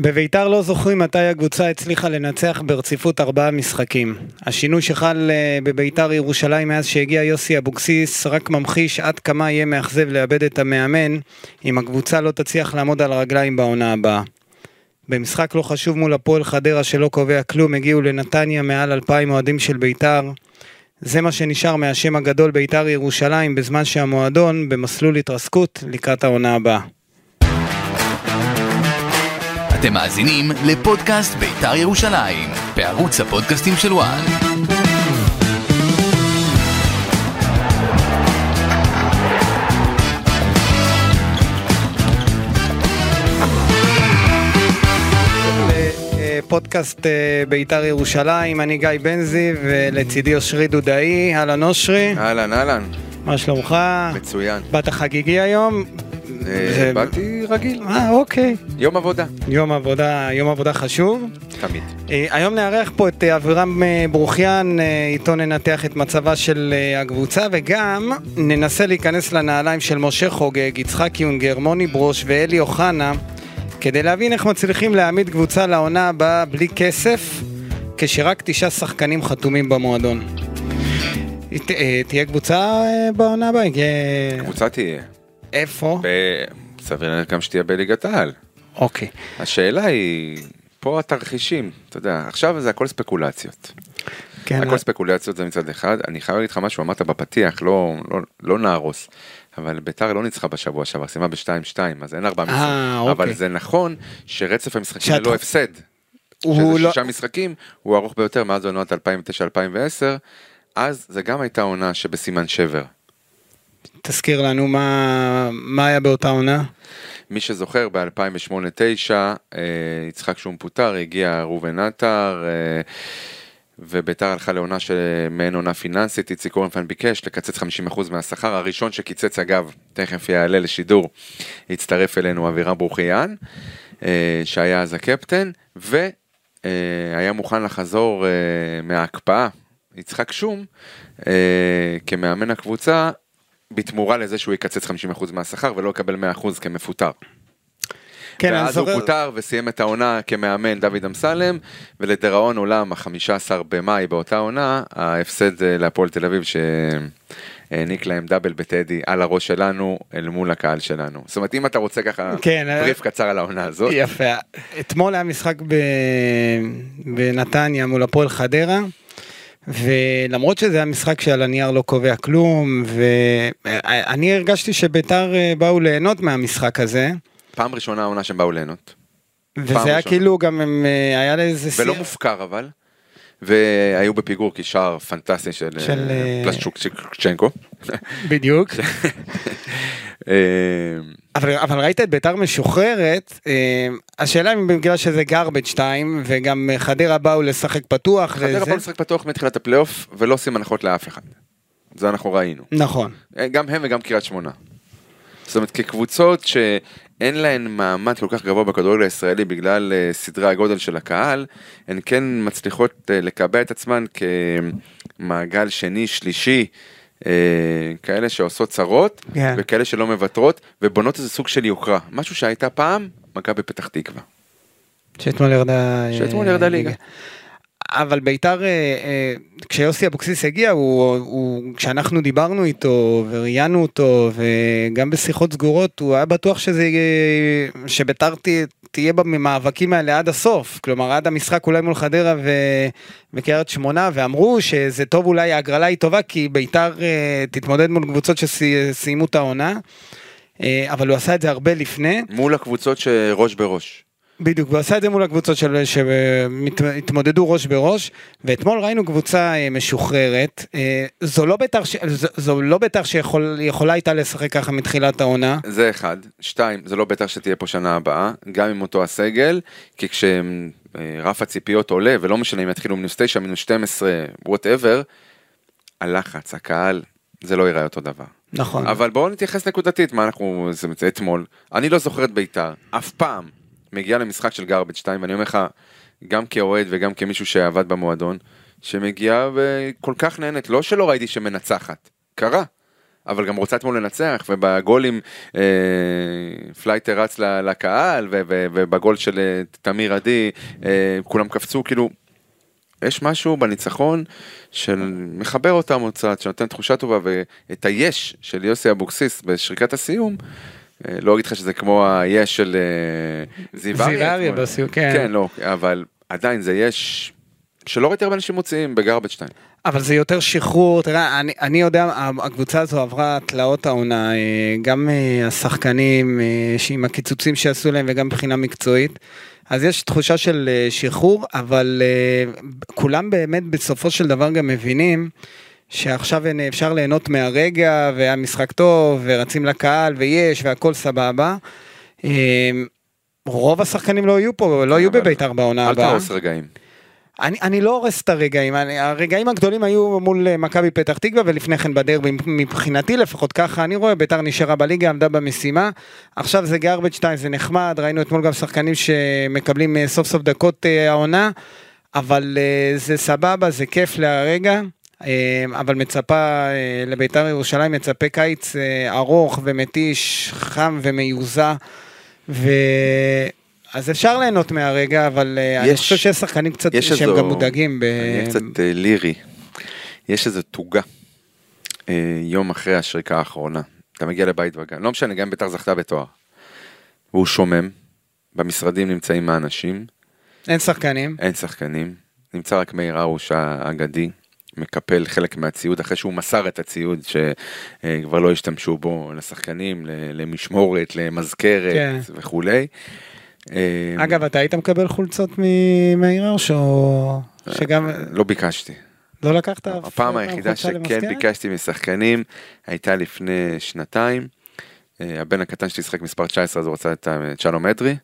בביתר לא זוכרים מתי הקבוצה הצליחה לנצח ברציפות ארבעה משחקים. השינוי שחל אה, בביתר ירושלים מאז שהגיע יוסי אבוקסיס רק ממחיש עד כמה יהיה מאכזב לאבד את המאמן אם הקבוצה לא תצליח לעמוד על הרגליים בעונה הבאה. במשחק לא חשוב מול הפועל חדרה שלא קובע כלום הגיעו לנתניה מעל אלפיים אוהדים של ביתר. זה מה שנשאר מהשם הגדול ביתר ירושלים בזמן שהמועדון במסלול התרסקות לקראת העונה הבאה. אתם מאזינים לפודקאסט בית"ר ירושלים, בערוץ הפודקאסטים של וואן. פודקאסט אה, בית"ר ירושלים, אני גיא בן זיו ולצידי אושרי דודאי, אהלן אושרי, אהלן, אהלן, מה שלומך? מצוין. באת חגיגי היום? אה, זה- באתי רגיל, אה אוקיי, יום עבודה, יום עבודה, יום עבודה חשוב. תמיד. אה, היום נארח פה את אה, אבירם ברוכיאן, איתו ננתח את מצבה של הקבוצה וגם ננסה להיכנס לנעליים של משה חוגג, יצחק יונגר, מוני ברוש ואלי אוחנה כדי להבין איך מצליחים להעמיד קבוצה לעונה הבאה בלי כסף כשרק תשעה שחקנים חתומים במועדון. ת- תהיה קבוצה בעונה הבאה? קבוצה תהיה, איפה? סביר להניח גם שתהיה בליגת העל. אוקיי. השאלה היא, פה התרחישים, אתה יודע, עכשיו זה הכל ספקולציות. כן, הכל ספקולציות זה מצד אחד, אני חייב להגיד לך משהו, אמרת בפתיח, לא, לא, לא נהרוס. אבל ביתר לא ניצחה בשבוע שעבר, סיימה ב-2-2, אז אין ארבעה משחקים. אוקיי. אבל זה נכון שרצף המשחקים שאת- ללא הפסד, שזה לא- שישה משחקים, הוא ארוך ביותר מאז עונת 2009-2010, אז זה גם הייתה עונה שבסימן שבר. תזכיר לנו מה מה היה באותה עונה. מי שזוכר, ב-2008-2009, אה, יצחק שום פוטר, הגיע ראובן עטר, אה, וביתר הלכה לעונה של מעין עונה פיננסית, איציק אורנפן ביקש לקצץ 50% מהשכר, הראשון שקיצץ אגב, תכף יעלה לשידור, הצטרף אלינו אבירם ברוכיאן, אה, שהיה אז הקפטן, והיה מוכן לחזור אה, מההקפאה, יצחק שום, כמאמן הקבוצה, בתמורה לזה שהוא יקצץ 50% מהשכר ולא יקבל 100% כמפוטר. כן, ואז הוא זוכר- פוטר וסיים את העונה כמאמן דוד אמסלם, ולדיראון עולם ה-15 במאי באותה עונה, ההפסד אה, להפועל תל אביב שהעניק להם דאבל בטדי על הראש שלנו אל מול הקהל שלנו. זאת אומרת אם אתה רוצה ככה כן, אה, בריף קצר על העונה הזאת, יפה. אתמול היה משחק ב... בנתניה מול הפועל חדרה. ולמרות שזה היה משחק שעל הנייר לא קובע כלום ואני הרגשתי שביתר אה, באו ליהנות מהמשחק הזה. פעם ראשונה העונה שהם באו ליהנות, וזה היה ראשונה. כאילו גם הם, אה, היה לאיזה ולא שיח- מופקר אבל, והיו בפיגור כי שער פנטסטי של, של, אה, אה, פלשצ'נקו. בדיוק אבל, אבל ראית את ביתר משוחררת אה, השאלה אם בגלל שזה garbage time וגם חדרה באו לשחק פתוח חדרה באו לשחק פתוח מתחילת הפלייאוף ולא עושים הנחות לאף אחד. זה אנחנו ראינו. נכון אה, גם הם וגם קריית שמונה. זאת אומרת כקבוצות שאין להן מעמד כל כך גבוה בכדורגל הישראלי בגלל אה, סדרי הגודל של הקהל, הן כן מצליחות לקבע את עצמן כמעגל שני, שלישי, כאלה שעושות צרות, כן. וכאלה שלא מוותרות, ובונות איזה סוג של יוקרה. משהו שהייתה פעם, מכבי פתח תקווה. שאתמול ירדה... שאתמול אה, ירדה ליגה. אבל ביתר, אה, אה, כשיוסי אבוקסיס הגיע, הוא, הוא, כשאנחנו דיברנו איתו וראיינו אותו, וגם בשיחות סגורות, הוא היה בטוח שזה, אה, שביתר תהיה במאבקים האלה עד הסוף. כלומר, עד המשחק אולי מול חדרה וקריית שמונה, ואמרו שזה טוב, אולי ההגרלה היא טובה, כי ביתר תתמודד מול קבוצות שסיימו את העונה. אבל הוא עשה את זה הרבה לפני. מול הקבוצות שראש בראש. בדיוק, והוא עשה את זה מול הקבוצות של- שהתמודדו ראש בראש, ואתמול ראינו קבוצה אה, משוחררת, אה, זו לא בית"ר ש- זו- לא בית"ר שיכולה הייתה לשחק ככה מתחילת העונה, זה אחד. שתיים, זה לא בטח שתהיה פה שנה הבאה, גם עם אותו הסגל, כי כשרף הציפיות עולה, ולא משנה אם יתחילו מינוס 9, מינוס 12, whatever, הלחץ, הקהל, זה לא ייראה אותו דבר. נכון, אבל בואו נתייחס נקודתית, מה אנחנו, זה אתמול. אני לא זוכר את בית"ר, אף פעם, מגיע למשחק של garbage time, ואני אומר לך, גם כאוהד וגם כמישהו שעבד במועדון, שמגיעה וכל כך נהנית, לא שלא ראיתי שמנצחת, קרה. אבל גם רוצה אתמול לנצח, ובגולים אה, פלייטר רץ לקהל, ו- ו- ובגול של אה, תמיר עדי, אה, כולם קפצו, כאילו, יש משהו בניצחון של מחבר אותם קצת, שנותן תחושה טובה, ואת היש של יוסי אבוקסיס בשריקת הסיום, לא אגיד לך שזה כמו היש של אה, זיו זיו אריה אריה אתמול. בסיום, כן. כן, לא, אבל עדיין זה יש שלא ראיתי הרבה אנשים מוציאים ב garbage time. אבל זה יותר שחרור, תראה, אני, אני יודע, הקבוצה הזו עברה תלאות העונה, אה, גם אה, השחקנים אה, עם הקיצוצים שעשו להם וגם מבחינה מקצועית. אז יש תחושה של אה, שחרור, אבל אה, כולם באמת בסופו של דבר גם מבינים שעכשיו אפשר ליהנות מהרגע, והיה משחק טוב, ורצים לקהל, ויש, והכל סבבה. אה, רוב השחקנים לא יהיו פה, לא יהיו אבל בבית"ר בעונה אל הבאה. תהרוס רגעים. אני, אני לא הורס את הרגעים, אני, הרגעים הגדולים היו מול אה, מכבי פתח תקווה ולפני כן בדרבי, מבחינתי לפחות ככה אני רואה, ביתר נשארה בליגה, עמדה במשימה, עכשיו זה גרבג' 2, זה נחמד, ראינו אתמול גם שחקנים שמקבלים אה, סוף סוף דקות העונה, אבל זה סבבה, זה כיף להרגע, אבל מצפה, אה, לביתר ירושלים מצפה קיץ אה, ארוך ומתיש, חם ומיוזע, ו... אז אפשר ליהנות מהרגע, אבל אה, אני יש- חושב שיש שחקנים קצת יש שהם איזו- גם מודאגים. ב... אני קצת לירי. יש איזו תוגה. יום אחרי השריקה האחרונה. אתה מגיע לבית וגן, לא משנה, גם בית"ר זכתה בתואר. והוא שומם, במשרדים נמצאים האנשים, אין שחקנים. אין שחקנים, נמצא רק מאיר הרוש האגדי, מקפל חלק מהציוד אחרי שהוא מסר את הציוד שכבר לא השתמשו בו לשחקנים, למשמורת, למזכרת כן. וכולי. אה, אגב, אתה היית מקבל חולצות ממאיר הרש, או שגם לא ביקשתי. לא לקחת? אף הפעם פעם היחידה חולצה שכן למזכרת? ביקשתי משחקנים הייתה לפני שנתיים. אה, הבן הקטן שלי שיחק מספר 19 אז הוא רצה את שלום אדרי.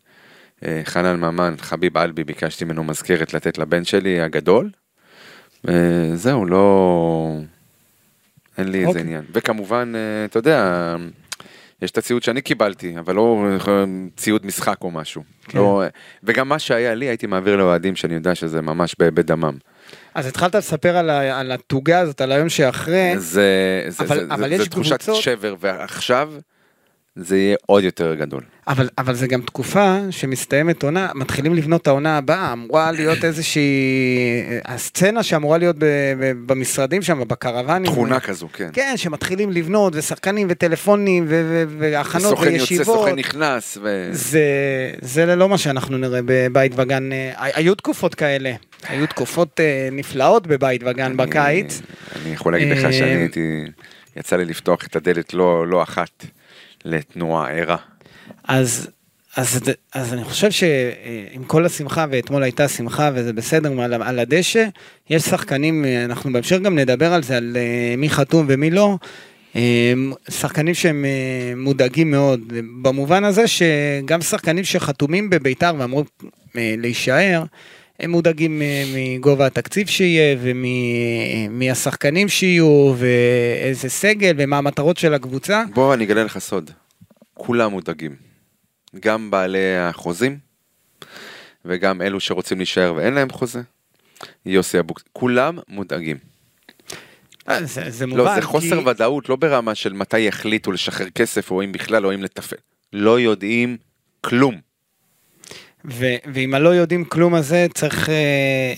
אה, חנן ממן, חביב אלבי, ביקשתי ממנו מזכרת לתת לבן שלי הגדול. זהו, לא... אין לי איזה אוקיי. עניין. וכמובן, אה, אתה יודע, יש את הציוד שאני קיבלתי, אבל לא ציוד משחק או משהו. כן. לא, וגם מה שהיה לי הייתי מעביר לאוהדים שאני יודע שזה ממש בדמם. אז התחלת לספר על ה- על התוגה הזאת, על היום שאחרי. זה, זה, אבל- זה, אבל זה, יש זה תחושת קבוצות- שבר, ועכשיו זה יהיה עוד יותר גדול. אבל, אבל זה גם תקופה שמסתיימת עונה, מתחילים לבנות את העונה הבאה, אמורה להיות איזושהי... הסצנה שאמורה להיות ב, ב, במשרדים שם, בקרוונים. תכונה כזו, כן. כן, שמתחילים לבנות, ושחקנים וטלפונים, ו- ו- והכנות סוכן יוצא, וישיבות. סוכן נכנס, ו... זה, זה לא מה שאנחנו נראה בבית וגן. אה, היו תקופות כאלה, היו תקופות אה, נפלאות בבית וגן בקיץ. אני יכול להגיד אה, לך שאני הייתי, יצא לי לפתוח את הדלת לא, לא אחת לתנועה ערה. אז, אז, אז אני חושב שעם כל השמחה, ואתמול הייתה שמחה וזה בסדר על, על הדשא, יש שחקנים, אה, אנחנו בהמשך גם נדבר על זה, על אה, מי חתום ומי לא, אה, שחקנים שהם אה, מודאגים מאוד, במובן הזה שגם שחקנים שחתומים בביתר ואמורים אה, להישאר, הם מודאגים אה, מגובה התקציב שיהיה ומהשחקנים שיהיו ואיזה סגל ומה המטרות של הקבוצה. בוא אני אגלה לך סוד, כולם מודאגים. גם בעלי החוזים, וגם אלו שרוצים להישאר ואין להם חוזה. יוסי אבוקס, כולם מודאגים. אה, זה, זה מובן. לא, זה חוסר כי... ודאות, לא ברמה של מתי יחליטו לשחרר כסף, או אם בכלל, או אם לתפעל. לא יודעים כלום. ו- ועם הלא יודעים כלום הזה צריך אה,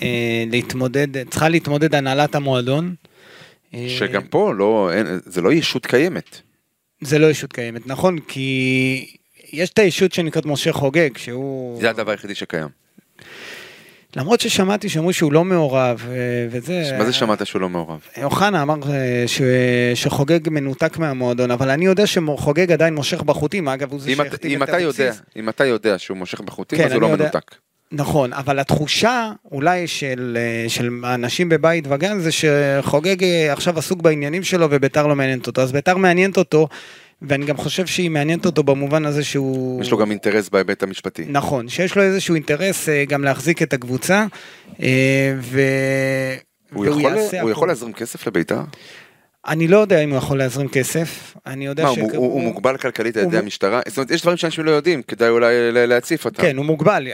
אה, להתמודד, צריכה להתמודד הנהלת המועדון. אה, שגם פה לא, אין, זה לא ישות קיימת. זה לא ישות קיימת, נכון? כי יש את הישות שנקראת משה חוגג, שהוא... זה הדבר היחידי שקיים. למרות ששמעתי שאמרו שהוא לא מעורב, אה, וזה... מה זה שמעת שהוא לא מעורב? אוחנה אמר אה, ש... שחוגג מנותק מהמועדון, אבל אני יודע שחוגג עדיין מושך בחוטים, אגב הוא זה שהחתים את. יודע, אם אתה יודע שהוא מושך בחוטים, כן, אז הוא לא יודע. מנותק. נכון, אבל התחושה אולי של, אה, של האנשים בבית וגן זה שחוגג אה, עכשיו עסוק בעניינים שלו וביתר לא מעניינת אותו, אז ביתר מעניינת אותו, ואני גם חושב שהיא מעניינת אותו במובן הזה שהוא... יש לו גם אינטרס בהיבט המשפטי. נכון, שיש לו איזשהו אינטרס אה, גם להחזיק את הקבוצה, אה, ו... הוא יכול, הוא יכול. להזרים כסף לביתר? אני לא יודע אם הוא יכול להזרים כסף, אני יודע מה, ש... הוא, הוא, הוא מוגבל כלכלית על ידי המשטרה? זאת אומרת, יש דברים שאנשים לא יודעים, כדאי אולי להציף אותם. כן, הוא מוגבל,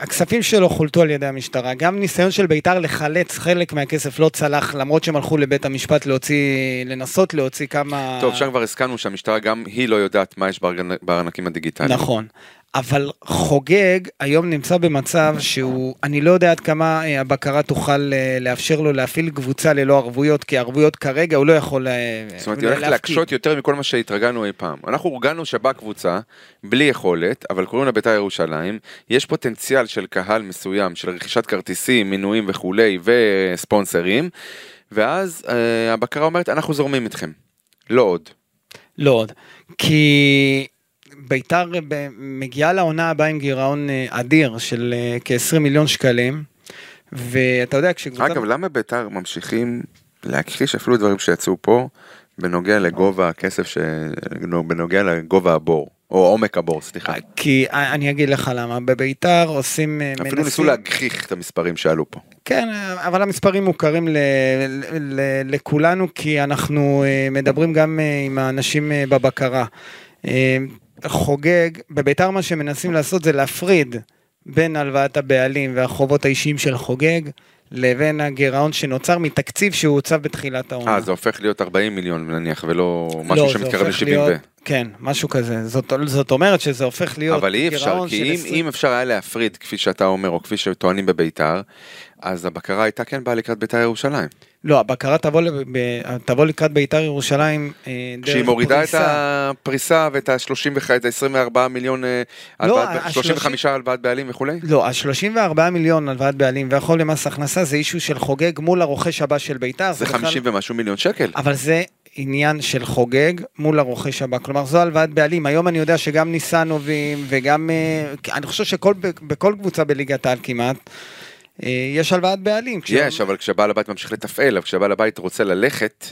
הכספים שלו חולטו על ידי המשטרה, גם ניסיון של בית"ר לחלץ חלק מהכסף לא צלח, למרות שהם הלכו לבית המשפט להוציא, לנסות להוציא כמה... טוב, שם כבר הסכמנו שהמשטרה גם היא לא יודעת מה יש בארנקים הדיגיטליים. נכון. אבל חוגג היום נמצא במצב שהוא, אני לא יודע עד כמה אה, הבקרה תוכל אה, לאפשר לו להפעיל קבוצה ללא ערבויות, כי ערבויות כרגע הוא לא יכול אה, זאת אומרת, היא הולכת להפקיד. להקשות יותר מכל מה שהתרגלנו אי פעם. אנחנו אורגנו שבאה קבוצה, בלי יכולת, אבל קוראים לה בית"ר ירושלים, יש פוטנציאל של קהל מסוים, של רכישת כרטיסים, מינויים וכולי, וספונסרים, ואז אה, הבקרה אומרת, אנחנו זורמים איתכם. לא עוד. לא עוד. כי ביתר מגיעה לעונה הבאה עם גירעון אה, אדיר של אה, כ-20 מיליון שקלים, ואתה יודע, כשקבוצה... אגב, למה בית"ר ממשיכים להכחיש אפילו דברים שיצאו פה, בנוגע לגובה הכסף, ש... בנוגע לגובה הבור, או עומק הבור, סליחה. כי אה, אני אגיד לך למה, בביתר עושים... אפילו ניסו להגחיך את המספרים שעלו פה. כן, אבל המספרים מוכרים ל, ל, לכולנו, כי אנחנו מדברים גם עם האנשים בבקרה. חוגג, בביתר מה שמנסים לעשות זה להפריד בין הלוואת הבעלים והחובות האישיים של חוגג, לבין הגירעון שנוצר מתקציב שהוצב בתחילת העונה. אה, זה הופך להיות 40 מיליון נניח, ולא לא, משהו זה שמתקרב הופך ל-70 ו... כן, משהו כזה. זאת, זאת אומרת שזה הופך להיות אבל אי אפשר, גירעון כי של אם, 20 אם אפשר היה להפריד, כפי שאתה אומר, או כפי שטוענים בביתר, אז הבקרה הייתה כן באה לקראת ביתר ירושלים. לא, הבקרה תבוא, תבוא לקראת ביתר ירושלים אה, דרך כשהיא מורידה את פריסה. הפריסה ואת ה-30, את ה-24 מיליון, אה, לא, הלוואת- ה- 35 הלוואת בעלים וכולי? לא, ה-34 מיליון הלוואת בעלים והחוב למס הכנסה זה אישו של חוגג מול הרוכש הבא של ביתר. זה בכלל- 50 ומשהו מיליון שקל. אבל זה עניין של חוגג מול הרוכש הבא. כלומר, זו הלוואת בעלים. היום אני יודע שגם ניסנובים וגם... אה, אני חושב שכל בכל קבוצה בליגת העל כמעט, יש הלוואת בעלים. כש- יש, אבל כשבעל הבית ממשיך לתפעל, אבל כשבעל הבית רוצה ללכת,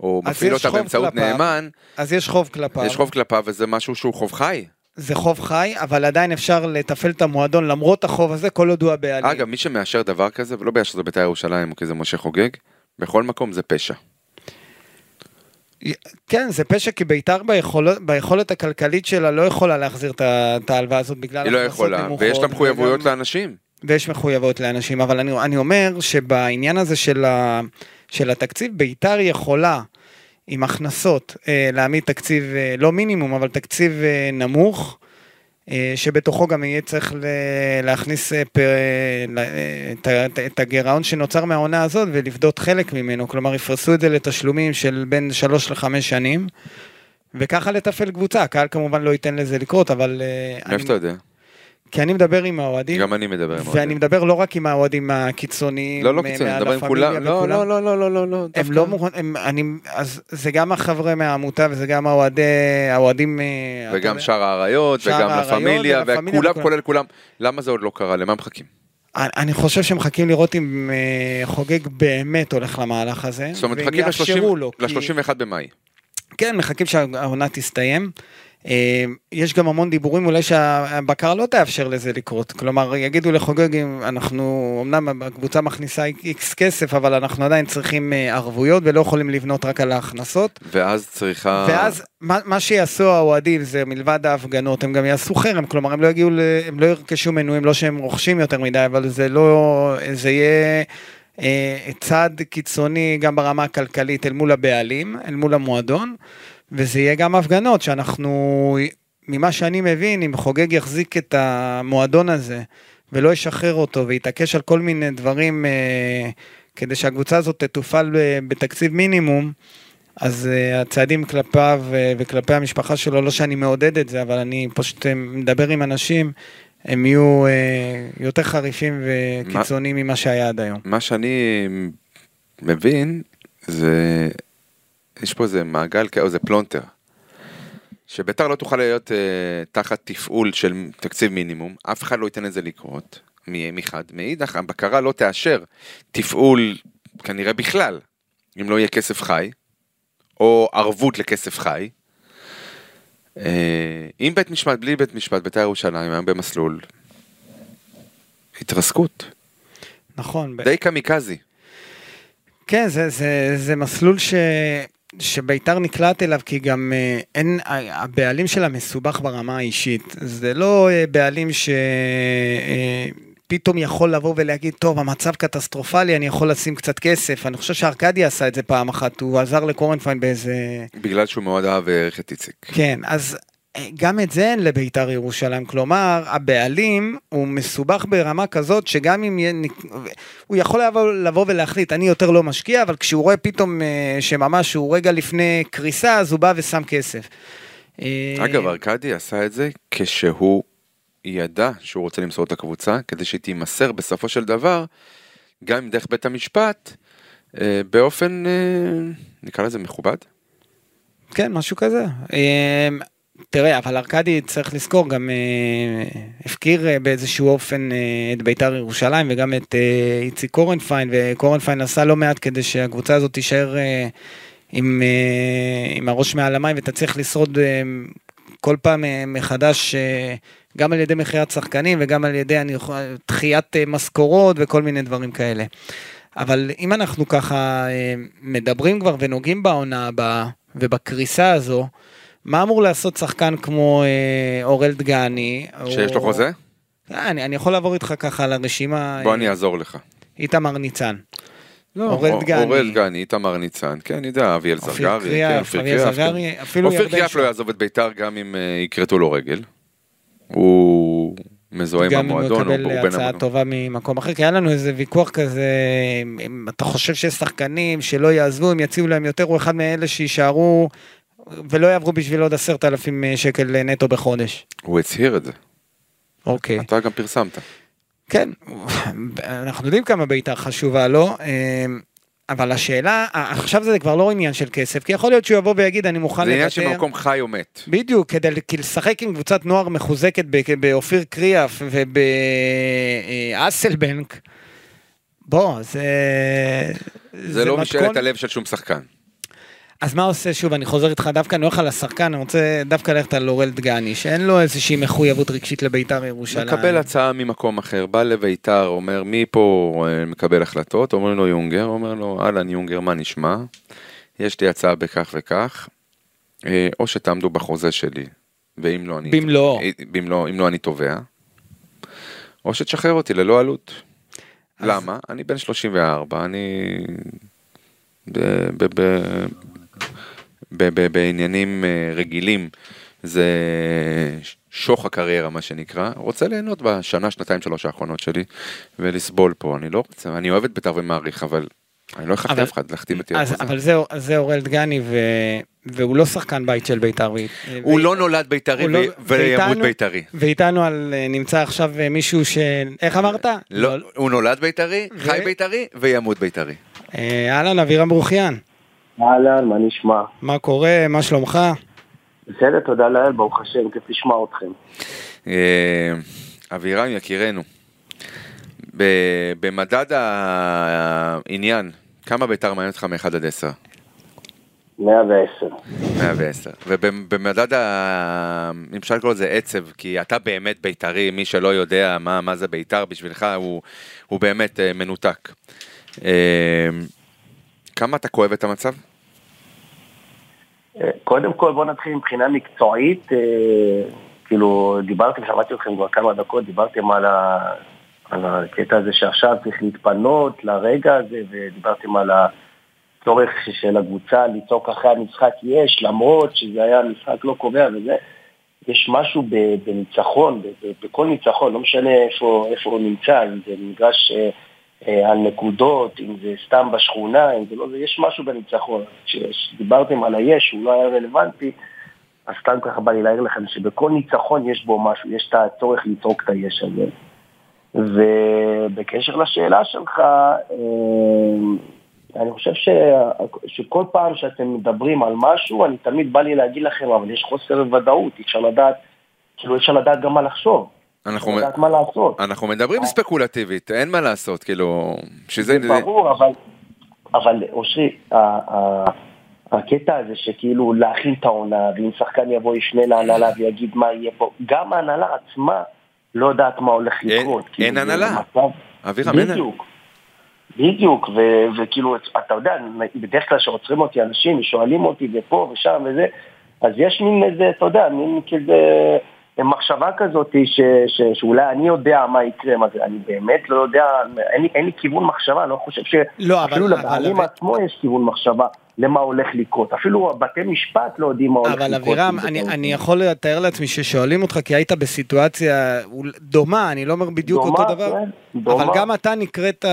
או מפעיל אותה באמצעות כלפיו. נאמן, אז יש חוב כלפיו. יש חוב כלפיו וזה משהו שהוא חוב חי. זה חוב חי, אבל עדיין אפשר לתפעל את המועדון למרות החוב הזה, כל עוד הוא הבעלים. אגב, מי שמאשר דבר כזה, ולא בגלל שזה בית"ר ירושלים או כי זה משה חוגג, בכל מקום זה פשע. כן, זה פשע כי ביתר ביכולת, ביכולת הכלכלית שלה לא יכולה להחזיר את ההלוואה הזאת בגלל היא לא יכולה, נמוכות, ויש לה מחויבויות וגם- לאנשים. ויש מחויבויות לאנשים, אבל אני, אני אומר שבעניין הזה של, ה, של התקציב, ביתר יכולה עם הכנסות אה, להעמיד תקציב, אה, לא מינימום, אבל תקציב אה, נמוך, אה, שבתוכו גם יהיה צריך ל, להכניס אה, פ, אה, אה, את, את, את הגירעון שנוצר מהעונה הזאת ולפדות חלק ממנו, כלומר יפרסו את זה לתשלומים של בין שלוש לחמש שנים. וככה לתפעל קבוצה, הקהל כמובן לא ייתן לזה לקרות, אבל... אה, מאיפה אני- אתה יודע? כי אני מדבר עם האוהדים. גם אני מדבר עם ואני אוהדים. מדבר לא רק עם האוהדים הקיצוניים, לא, לא מ- קיצוני, מעל מדבר עם כולם. לא. לא, לא, לא, לא, לא, לא. הם לא מוכנים, אני, אז זה גם החבר'ה מהעמותה וזה גם האוהדי, האוהדים, וגם. שאר האריות, וגם לה פמיליה, וכולם. כולל כולם. למה זה עוד לא קרה? למה מחכים? אני- חושב שמחכים לראות אם אה, חוגג באמת הולך למהלך הזה, זאת אומרת, מחכים יאפשרו לו. כי- ל-31 במאי. כן, מחכים שהעונה תסתיים. אה, יש גם המון דיבורים אולי שהבקרה לא תאפשר לזה לקרות. כלומר, יגידו לחוגג, אם אנחנו, אמנם הקבוצה מכניסה איקס כסף, אבל אנחנו עדיין צריכים אה, ערבויות ולא יכולים לבנות רק על ההכנסות. ואז צריכה... ואז מה, מה שיעשו האוהדים זה מלבד ההפגנות, הם גם יעשו חרם, כלומר הם לא יגיעו, ל- הם לא ירכשו מנויים, לא שהם רוכשים יותר מדי, אבל זה לא, זה יהיה אה, צעד קיצוני גם ברמה הכלכלית אל מול הבעלים, אל מול המועדון, וזה יהיה גם הפגנות שאנחנו, ממה שאני מבין, אם חוגג יחזיק את המועדון הזה ולא ישחרר אותו ויתעקש על כל מיני דברים אה, כדי שהקבוצה הזאת תתופעל ב- בתקציב מינימום, אז uh, הצעדים כלפיו uh, וכלפי המשפחה שלו, לא שאני מעודד את זה, אבל אני פשוט uh, מדבר עם אנשים, הם יהיו uh, יותר חריפים וקיצוניים ממה שהיה עד היום. מה שאני מבין זה יש פה איזה מעגל או איזה פלונטר. שביתר לא תוכל להיות אה, תחת תפעול של תקציב מינימום, אף אחד לא ייתן לזה לקרות, מחד. מאידך, הבקרה לא תאשר תפעול כנראה בכלל, אם לא יהיה כסף חי, או ערבות לכסף חי. אה, אם בית משפט, בלי בית משפט, ביתר ירושלים היום במסלול התרסקות, נכון, ב- די קמיקזי. כן, זה, זה, זה מסלול ש... שביתר נקלט אליו כי גם אה, אין, הבעלים שלה מסובך ברמה האישית. זה לא אה, בעלים שפתאום יכול לבוא ולהגיד, טוב, המצב קטסטרופלי, אני יכול לשים קצת כסף. אני חושב שארקדי עשה את זה פעם אחת, הוא עזר לקורנפיין באיזה... בגלל שהוא מאוד אהב והעריך את איציק. כן, אז גם את זה אין לביתר ירושלים, כלומר הבעלים הוא מסובך ברמה כזאת שגם אם יהיה, הוא יכול לבוא, לבוא ולהחליט אני יותר לא משקיע אבל כשהוא רואה פתאום אה, שממש הוא רגע לפני קריסה אז הוא בא ושם כסף. אה, אגב ארכדי עשה את זה כשהוא ידע שהוא רוצה למסור את הקבוצה כדי שהיא תימסר בסופו של דבר גם דרך בית המשפט אה, באופן נקרא לזה מכובד. כן משהו כזה. תראה, אבל ארכדי צריך לזכור, גם אה, הפקיר אה, באיזשהו אופן אה, את בית"ר ירושלים וגם את אה, איציק קורנפיין, וקורנפיין עשה לא מעט כדי שהקבוצה הזאת תישאר אה, עם, אה, עם הראש מעל המים ותצליח לשרוד אה, כל פעם אה, מחדש, אה, גם על ידי מכירת שחקנים וגם על ידי אני דחיית אה, משכורות וכל מיני דברים כאלה. אבל אם אנחנו ככה אה, מדברים כבר ונוגעים בעונה הבאה ובקריסה הזו, מה אמור לעשות שחקן כמו אה, אורל דגני? שיש או... לו חוזה? אה, אני, אני יכול לעבור איתך ככה על הרשימה. בוא אני אעזור לך. איתמר ניצן. לא, אורל דגני. אורל דגני, איתמר ניצן, כן, אני יודע, אביאל זרגרי. אופיר קריאף, אביאל זרגרי, אפילו אופיר קריאף לא יעזוב את ביתר גם אם uh, יכרתו לו רגל. הוא מזוהה עם המועדון, הוא בין המועדון. גם אם הוא יקבל הצעה טובה ממקום אחר, כי היה לנו איזה ויכוח כזה, אם אתה חושב שיש שחקנים שלא יעזבו, הם יציעו להם יותר, הוא אחד מאלה שיישארו ולא יעברו בשביל עוד עשרת אלפים אה, שקל אה, נטו בחודש. הוא הצהיר את זה. אוקיי. אתה גם פרסמת. כן, אנחנו יודעים כמה בית"ר חשובה לו, לא? אבל השאלה, עכשיו זה כבר לא עניין של כסף, כי יכול להיות שהוא יבוא ויגיד אני מוכן לוותר. זה עניין של מקום חי או מת. בדיוק, כדי לשחק עם קבוצת נוער מחוזקת באופיר קריאף ובאסלבנק. בוא, זה... זה, זה לא משאלת הלב של שום שחקן. אז מה עושה שוב, אני חוזר איתך דווקא, אני הולך על השחקן, אני רוצה דווקא ללכת על אורל דגני, שאין לו איזושהי מחויבות רגשית לביתר ירושלים. מקבל הצעה ממקום אחר, בא לביתר, אומר מי פה אה, מקבל החלטות, אומר לו יונגר, אומר לו אהלן יונגר, מה נשמע? יש לי הצעה בכך וכך, אה, או שתעמדו בחוזה שלי, ואם לא אני... במלואו. אה, במלואו, אם לא אני תובע, או שתשחרר אותי ללא עלות. אז... למה? אני בן 34, אני... ב... ב... ב... בעניינים אה, רגילים זה שוך הקריירה מה שנקרא, רוצה ליהנות בשנה, שנתיים, שלוש האחרונות שלי ולסבול פה, אני לא רוצה, אני אוהב את בית"ר ומעריך, אבל אני לא הכרחתי אף אחד להחתים אותי על חוזה. אבל זה, זה אורל דגני ו... והוא לא שחקן בית של בית"ר. הוא ו... לא נולד בית"רי לא... וימות בית"רי. ואיתנו על, אה, נמצא עכשיו אה, מישהו ש... איך אמרת? לא, לא... הוא נולד בית"רי, ו... חי בית"רי וימות בית"רי. אהלן, אבירם ברוכיאן. אהלן, מה נשמע? מה קורה? מה שלומך? בסדר, תודה לאל, ברוך השם, כיף לשמוע אתכם. אה, אבירם יקירנו, במדד העניין, כמה בית"ר מעניין אותך מ-1 עד 10? 110. 110. ובמדד ה... אם אפשר לקרוא לזה עצב, כי אתה באמת בית"רי, מי שלא יודע מה, מה זה בית"ר בשבילך, הוא, הוא באמת uh, מנותק. כמה אתה כואב את המצב? אה, קודם כל בוא נתחיל מבחינה מקצועית, אה, כאילו דיברתם, שמעתי אתכם כבר כמה דקות, דיברתם על, ה, על הקטע הזה שעכשיו צריך להתפנות לרגע הזה, ודיברתם על הצורך של הקבוצה לצעוק אחרי המשחק יש, למרות שזה היה משחק לא קובע וזה. יש משהו בניצחון, בכל ניצחון, לא משנה איפה, איפה הוא נמצא, אם זה מגרש אה, על נקודות, אם זה סתם בשכונה, אם זה לא זה, יש משהו בניצחון. כשדיברתם על היש, הוא לא היה רלוונטי, אז סתם ככה בא לי להעיר לכם שבכל ניצחון יש בו משהו, יש את הצורך לצעוק את היש הזה. ובקשר לשאלה שלך, אה, אני חושב ש... שכל פעם שאתם מדברים על משהו, אני תמיד בא לי להגיד לכם, אבל יש חוסר ודאות, אי אפשר לדעת, כאילו אי אפשר לדעת גם מה לחשוב. אנחנו, לדעת מה לעשות. אנחנו מדברים ספקולטיבית, אין מה לעשות, כאילו, שזה... זה ברור, אבל, אבל אושרי, הקטע הזה שכאילו להכין את העונה, ואם שחקן יבוא ישנה להנהלה ויגיד מה יהיה פה, גם ההנהלה עצמה לא יודעת מה הולך לקרות. אין, אין הנהלה. אבירם, אין הנהלה. בדיוק. ו- וכאילו, אתה יודע, בדרך כלל כשעוצרים אותי אנשים ושואלים אותי ופה ושם וזה, אז יש מין איזה, אתה יודע, מין כזה... מחשבה כזאת ש, ש, שאולי אני יודע מה יקרה, מה זה, אני באמת לא יודע, אין לי, אין לי כיוון מחשבה, אני לא חושב שאפילו לא, לבעלים אבל... עצמו יש כיוון מחשבה למה הולך לקרות, אפילו בתי משפט לא יודעים מה הולך לקרות. אבל אבירם, אני, אני יכול לתאר לעצמי ששואלים אותך כי היית בסיטואציה דומה, אני לא אומר בדיוק דומה, אותו דבר, כן, דומה. אבל גם אתה נקראת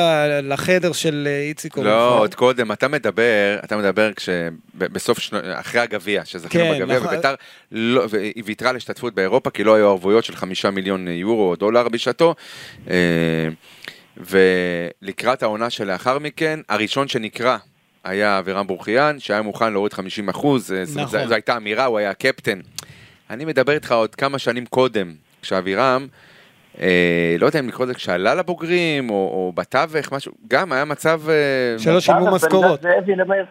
לחדר של איציק אורפון. לא, עוד קודם, אתה מדבר, אתה מדבר כשבסוף, שנו, אחרי הגביע, שזכינו כן, בגביע, נכון. וביתר לא, היא ויתרה על השתתפות באירופה, כי לא היו ערבויות של חמישה מיליון יורו או דולר בשעתו. אה, ולקראת העונה שלאחר מכן, הראשון שנקרא היה אבירם ברוכיאן, שהיה מוכן להוריד 50 אחוז, אה, נכון. זו הייתה אמירה, הוא היה קפטן. אני מדבר איתך עוד כמה שנים קודם, כשאבירם, אה, לא יודע אם לקרוא לזה כשעלה לבוגרים, או, או בתווך, משהו, גם היה מצב... אה, שלא שילמו משכורות. למאיר.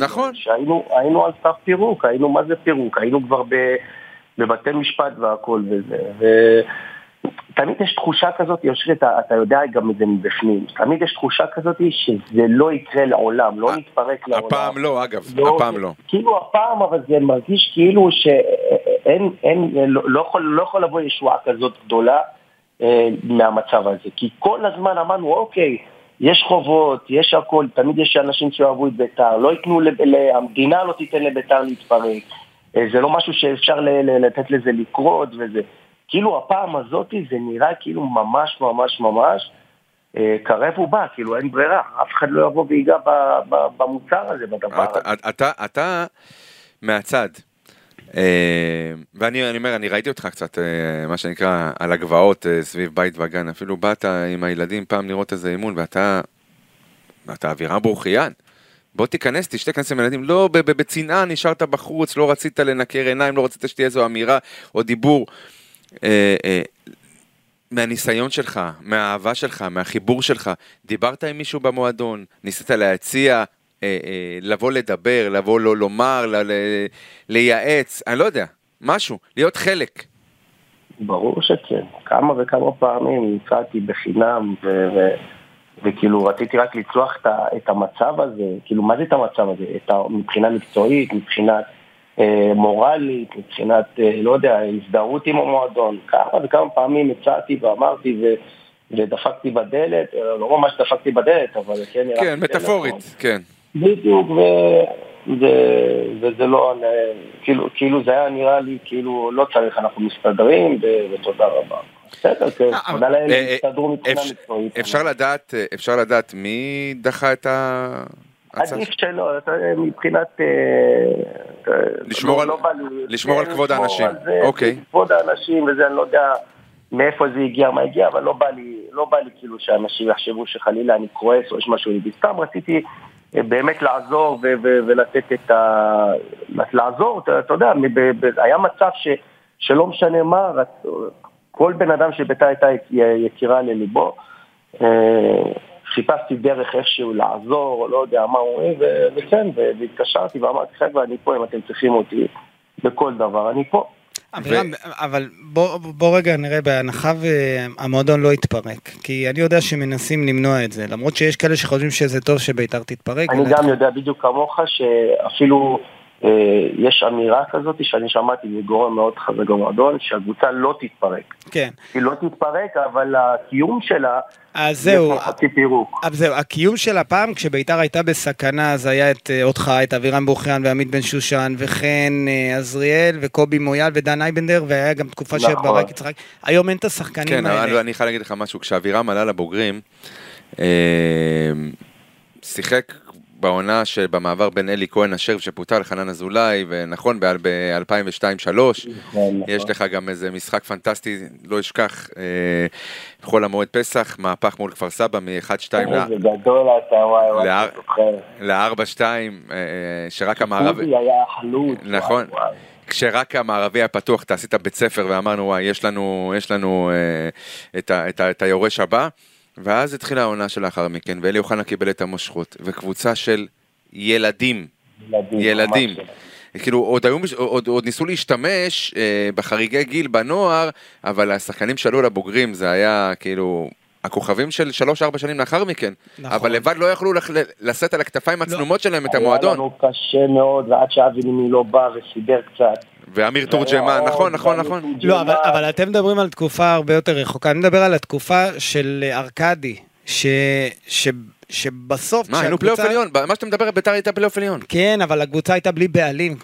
נכון. שהיינו על סף פירוק, היינו מה זה פירוק, היינו כבר ב, בבתי משפט והכל וזה. ו... תמיד יש תחושה כזאת, יושרי, אתה, אתה יודע גם את זה מבפנים, תמיד יש תחושה כזאת שזה לא יקרה לעולם, לא נתפרק לעולם. הפעם לא, אגב, לא, הפעם לא. כאילו הפעם, אבל זה מרגיש כאילו שאין, אין, לא, לא, יכול, לא יכול לבוא ישועה כזאת גדולה אה, מהמצב הזה, כי כל הזמן אמרנו, אוקיי, יש חובות, יש הכל, תמיד יש אנשים שאוהבו את בית"ר, לא ייתנו, המדינה לא תיתן לבית"ר להתפרק, אה, זה לא משהו שאפשר לתת לזה לקרות וזה. כאילו הפעם הזאת זה נראה כאילו ממש ממש ממש אה, קרב ובא, כאילו אין ברירה, אף אחד לא יבוא ויגע במוצר הזה, בדבר הזה. אתה, אתה מהצד, אה, ואני אומר, אני ראיתי אותך קצת, אה, מה שנקרא, על הגבעות סביב בית וגן, אפילו באת עם הילדים פעם לראות איזה אימון, ואתה, אתה אווירה ברוכיין. בוא תיכנס, תשתה כנס עם ילדים, לא בצנעה נשארת בחוץ, לא רצית לנקר עיניים, לא רצית שתהיה איזו אמירה או דיבור. אה, אה, מהניסיון שלך, מהאהבה שלך, מהחיבור שלך, דיברת עם מישהו במועדון, ניסית להציע, אה, אה, לבוא לדבר, לבוא לא לומר, ל, ל, לייעץ, אני לא יודע, משהו, להיות חלק. ברור שכן, כמה וכמה פעמים הצעתי בחינם, ו- ו- וכאילו רציתי רק לצלוח את, את המצב הזה, כאילו מה זה את המצב הזה? את מבחינה מקצועית, מבחינת מורלית, מבחינת, אה, לא יודע, הזדהות עם המועדון. כמה וכמה פעמים הצעתי ואמרתי ו... ודפקתי בדלת, אה, לא ממש דפקתי בדלת, אבל כן... כן, מטאפורית, כן. בדיוק, ו... ו... וזה לא, כאילו, כאילו זה היה נראה לי כאילו לא צריך, אנחנו מסתדרים, ו... ותודה רבה. בסדר, כן, תודה לאלה הסתדרו מבחינה מקצועית. אפשר לדעת מי דחה את ה... עדיף שלא, מבחינת... אה, אה, לשמור לא על כן, כבוד האנשים, אוקיי. כבוד האנשים וזה, אני לא יודע מאיפה זה הגיע, מה הגיע, אבל לא בא לי, לא בא לי כאילו שאנשים יחשבו שחלילה אני כועס או יש משהו ליבי. סתם רציתי אה, באמת לעזור ולתת את ה... לעזור, אתה יודע, היה מצב שלא משנה מה, כל בן אדם שביתה הייתה יקירה לליבו. חיפשתי דרך איכשהו לעזור, לא יודע מה אומרים, וכן, והתקשרתי ואמרתי, חבר'ה, אני פה אם אתם צריכים אותי בכל דבר, אני פה. אבירם, אבל בוא, בוא רגע נראה, בהנחה והמועדון לא יתפרק, כי אני יודע שמנסים למנוע את זה, למרות שיש כאלה שחושבים שזה טוב שביתר תתפרק. אני גם יודע בדיוק כמוך שאפילו יש אמירה כזאת שאני שמעתי מגורם מאוד חזק במועדון, שהקבוצה לא תתפרק. כן. היא לא תתפרק, אבל הקיום שלה... אז זהו, אז זהו, הקיום של הפעם כשביתר הייתה בסכנה אז היה את אה, אותך, את אבירם בוכריאן ועמית בן שושן וחן אה, עזריאל וקובי מויאל ודן אייבנדר והיה גם תקופה נכון. שברק יצחק, היום אין את השחקנים כן, האלה. כן, אני חייב להגיד לך משהו, כשאבירם עלה לבוגרים, שיחק בעונה שבמעבר בין אלי כהן אשר שפוטר לחנן אזולאי, ונכון, ב-2002-2003, נכון, יש נכון. לך גם איזה משחק פנטסטי, לא אשכח, אה, בחול המועד פסח, מהפך מול כפר סבא מ-1-2 ל-4-2, שרק המערבי... היה חלוץ. נכון. כשרק המערבי היה פתוח, אתה עשית בית ספר ואמרנו, וואי, יש לנו, יש לנו אה, את, ה, את, ה, את היורש הבא. ואז התחילה העונה שלאחר מכן, ואלי אוחנה קיבל את המושכות, וקבוצה של ילדים, ילדים, ילדים. כאילו עוד, היו, עוד, עוד ניסו להשתמש אה, בחריגי גיל בנוער, אבל השחקנים שעלו לבוגרים זה היה כאילו הכוכבים של 3-4 שנים לאחר מכן, נכון. אבל לבד לא יכלו לשאת על הכתפיים הצנומות שלהם את היה המועדון. לנו קשה מאוד, ועד שאבי נימי לא בא וסידר קצת. ואמיר תורג'מן, נכון, נכון, נכון. לא, אבל, אבל אתם מדברים על תקופה הרבה יותר רחוקה. אני מדבר על התקופה של אה, ארכדי, ש, ש, שבסוף... מה, היינו פלייאוף עליון, מה שאתה מדבר, ביתר הייתה פלייאוף עליון. כן, אבל הקבוצה הייתה בלי בעלים.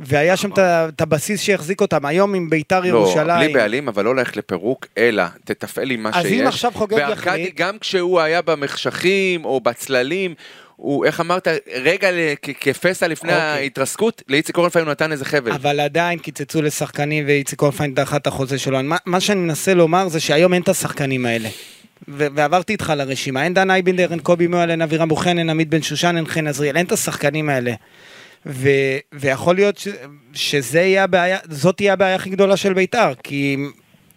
והיה שם את הבסיס שהחזיק אותם. היום עם ביתר ירושלים... לא, בלי בעלים, אבל לא הולך לפירוק, אלא תתפעל עם מה אז שיש. אם עכשיו חוגג וארכדי, יחליט- גם כשהוא היה במחשכים או בצללים, הוא, איך אמרת, רגע כפסע לפני אוקיי. ההתרסקות, לאיציק אורנשטיין הוא נתן איזה חבל. אבל עדיין קיצצו לשחקנים ואיציק אורנשטיין דחה את החוזה שלו. מה, מה שאני מנסה לומר זה שהיום אין את השחקנים האלה. ו- ועברתי איתך לרשימה, אין דן אייבינדר, אין קובי מועל, אין אבירם בוכן, אין עמית בן שושן, אין חן עזריאל, אין את השחקנים האלה. ו- ויכול להיות ש- שזה יהיה הבעיה, זאת תהיה הבעיה הכי גדולה של בית"ר, כי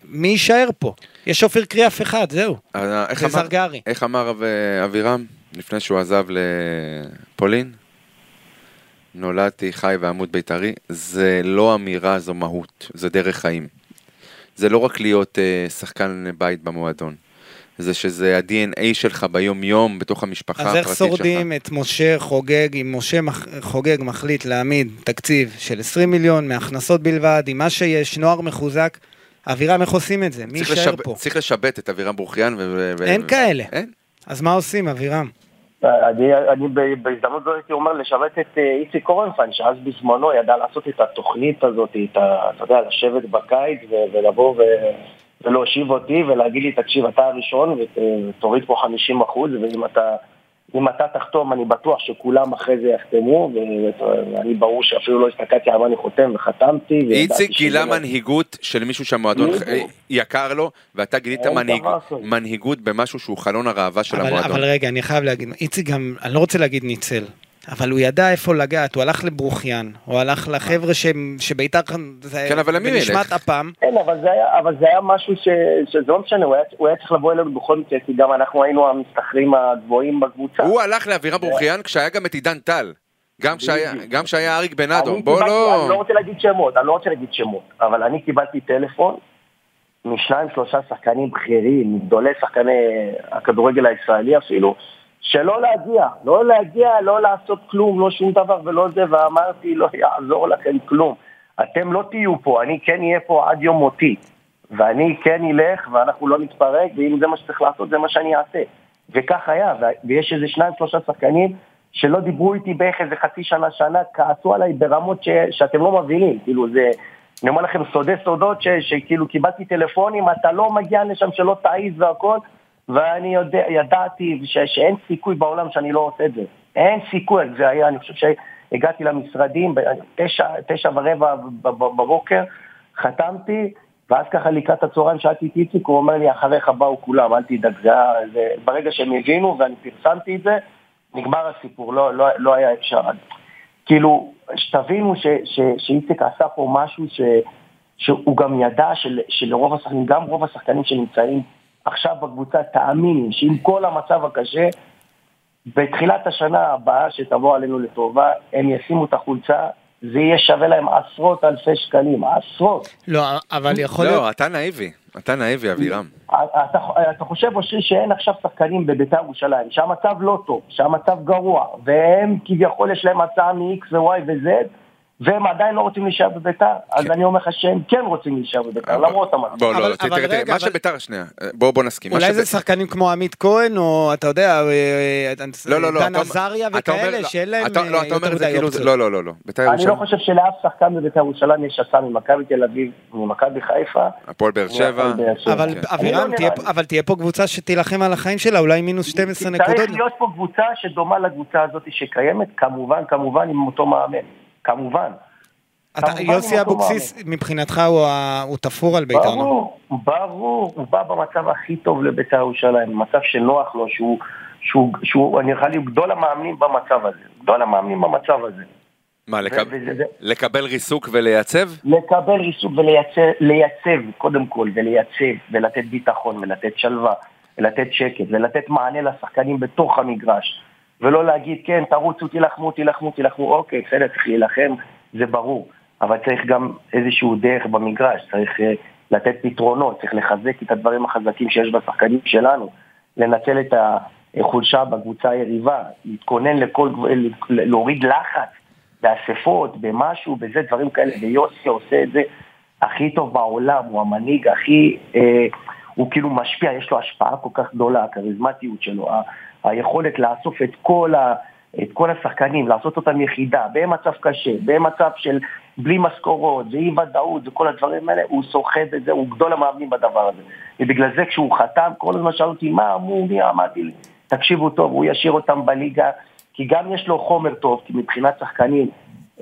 מי יישאר פה? יש אופיר קריאף אחד, זהו. אה, איך אמר-. איך אמר אב- אבירם לפני שהוא עזב לפולין? נולדתי חי ועמוד בית"רי, זה לא אמירה, זו מהות, זה דרך חיים. זה לא רק להיות אה, שחקן בית במועדון, זה שזה ה-DNA שלך ביום-יום, בתוך המשפחה אז הפרטית איך שלך. שורדים את משה חוגג, אם משה מח- חוגג מחליט להעמיד תקציב של 20 מיליון מהכנסות בלבד, עם מה שיש, נוער מחוזק, אבירם, איך עושים את זה? מי יישאר לשב- פה? צריך לשבת את אבירם ברוכיאן. ו- אין ו- כאלה. אין. אז מה עושים, אבירם? אני, אני בהזדמנות זו הייתי אומר לשרת את אה, איציק קורנפיין, שאז בזמנו ידע לעשות את התוכנית הזאת, את ה, אתה יודע, לשבת בקיץ ו- ולבוא ו, ולהושיב אותי ולהגיד לי, תקשיב, אתה הראשון ות- ותוריד פה 50 אחוז, ואם אתה, אם אתה תחתום, אני בטוח שכולם אחרי זה יחתמו, ואני ברור שאפילו לא הסתכלתי על מה אני חותם וחתמתי. איציק גילה לא- מנהיגות של מישהו שהמועדון יקר לו, ואתה גילית מנהיג-. מנהיגות במשהו שהוא חלון הראווה של אבל, המועדון. אבל רגע, אני חייב להגיד, איציק גם, אני לא רוצה להגיד ניצל, אבל הוא ידע איפה לגעת, הוא הלך לברוחיאן, הוא הלך לחבר'ה שהם- שביתר, זה כן, אבל למי בנשמת ילך? אפם, כן, אבל זה היה, אבל זה היה משהו ש, שזה לא משנה, הוא היה, הוא היה צריך לבוא אלינו בכל מקרה, כי גם אנחנו היינו המסתכרים הגבוהים בקבוצה. הוא הלך לאבירם ברוכיאן כשהיה גם את עידן טל. גם כשהיה- בדיוק. גם כשהיה אריק בנאדו. בוא לא... אני לא רוצה להגיד שמות, אני לא רוצה להגיד שמות, אבל אני קיבלתי טלפון משניים שלושה שחקנים בכירים, מגדולי שחקני הכדורגל הישראלי אפילו, שלא להגיע, לא להגיע, לא לעשות כלום, לא שום דבר ולא זה, ואמרתי, לא יעזור לכם כלום. אתם לא תהיו פה, אני כן אהיה פה עד יום מותי. ואני כן אלך, ואנחנו לא נתפרק, ואם זה מה שצריך לעשות, זה מה שאני אעשה. וכך היה, ויש איזה שניים, שלושה שחקנים שלא דיברו איתי בערך איזה חצי שנה, שנה, כעסו עליי ברמות ש, שאתם לא מבינים, כאילו זה, אני אומר לכם סודי סודות, ש, שכאילו קיבלתי טלפונים, אתה לא מגיע לשם שלא תעיז והכל, ואני יודע, ידעתי ש, שאין סיכוי בעולם שאני לא עושה את זה. אין סיכוי, זה היה, אני חושב שהגעתי למשרדים בתשע תשע ורבע בבוקר, חתמתי, ואז ככה לקראת הצהריים שאלתי את איציק, הוא אומר לי, אחריך באו כולם, אל תדאג, זה היה, זה, ברגע שהם הבינו ואני פרסמתי את זה, נגמר הסיפור, לא, לא, לא היה אפשר. כאילו, שתבינו שאיציק עשה פה משהו ש, שהוא גם ידע של, שלרוב השחקנים, גם רוב השחקנים שנמצאים עכשיו בקבוצה, תאמיני שעם כל המצב הקשה, בתחילת השנה הבאה שתבוא עלינו לטובה, הם ישימו את החולצה, זה יהיה שווה להם עשרות אלפי שקלים, עשרות. לא, אבל יכול להיות, לא, אתה נאיבי. אתה נאיבי, אבירם. אתה, אתה חושב, אושרי, שאין עכשיו שחקנים בביתר ירושלים, שהמצב לא טוב, שהמצב גרוע, והם כביכול יש להם הצעה מ-X ו-Y ו-Z, והם עדיין לא רוצים להישאר בביתר, אז כן. אני אומר לך שהם כן רוצים להישאר בביתר, אבל- למרות המצב. בוא, אבל- לא, תראה, תראה, מה אבל- שביתר, שנייה, בוא בוא נסכים. אולי זה שחקנים כמו עמית כהן, או אתה יודע, אה, אה, לא, לא, לא. דן עזריה וכאלה, לא, שאין להם אתה- אה, לא, אתה אומר יותר את זה מדי כאילו, אופציות. לא, לא, לא, לא. ביתר אני לא ירושלים, חושב שלאף שחקן בביתר ירושלים יש הצעה ממכבי תל אביב, ממכבי חיפה. הפועל באר שבע. אבל כן. אבירם, לא. אבל תהיה פה קבוצה שתילחם על החיים שלה, אולי מינוס 12 נקודות. צריך להיות פה קבוצה שדומה לקבוצה הזאת שקיימת, כמובן, כמובן עם אותו מאמן, כמובן. אתה- כמובן יוסי אבוקסיס, מבחינתך הוא הוא תפור על בית"ר, לא? ברור, ברור, הוא בא במצב הכי טוב לבית"ר ירושלים, מצב שנוח לו, שהוא, שהוא, שהוא, אני נראה לי גדול המאמנים במצב הזה, גדול המאמנים במצב הזה. מה, לקב- וזה- לקבל ריסוק ולייצב? לקבל ריסוק ולייצב, לייצב, קודם כל, ולייצב, ולתת ביטחון, ולתת שלווה, ולתת שקט, ולתת מענה לשחקנים בתוך המגרש, ולא להגיד, כן, תרוצו, תילחמו, תילחמו, תילחמו, אוקיי, בסדר, צריך להילחם, זה ברור, אבל צריך גם איזשהו דרך במגרש, צריך אה, לתת פתרונות, צריך לחזק את הדברים החזקים שיש בשחקנים שלנו, לנצל את החולשה בקבוצה היריבה, להתכונן לכל, להוריד לחץ באספות, במשהו, בזה, דברים כאלה, ויוסי עושה את זה הכי טוב בעולם, הוא המנהיג הכי, אה, הוא כאילו משפיע, יש לו השפעה כל כך גדולה, הכריזמטיות שלו, היכולת לאסוף את כל, ה, את כל השחקנים, לעשות אותם יחידה, במצב קשה, במצב של בלי משכורות, ואי ודאות וכל הדברים האלה, הוא סוחב את זה, הוא גדול המאמנים בדבר הזה. ובגלל זה כשהוא חתם, כל הזמן שאלו אותי, מה אמרו, מי אמרתי לי, תקשיבו טוב, הוא ישאיר אותם בליגה, כי גם יש לו חומר טוב, כי מבחינת שחקנים,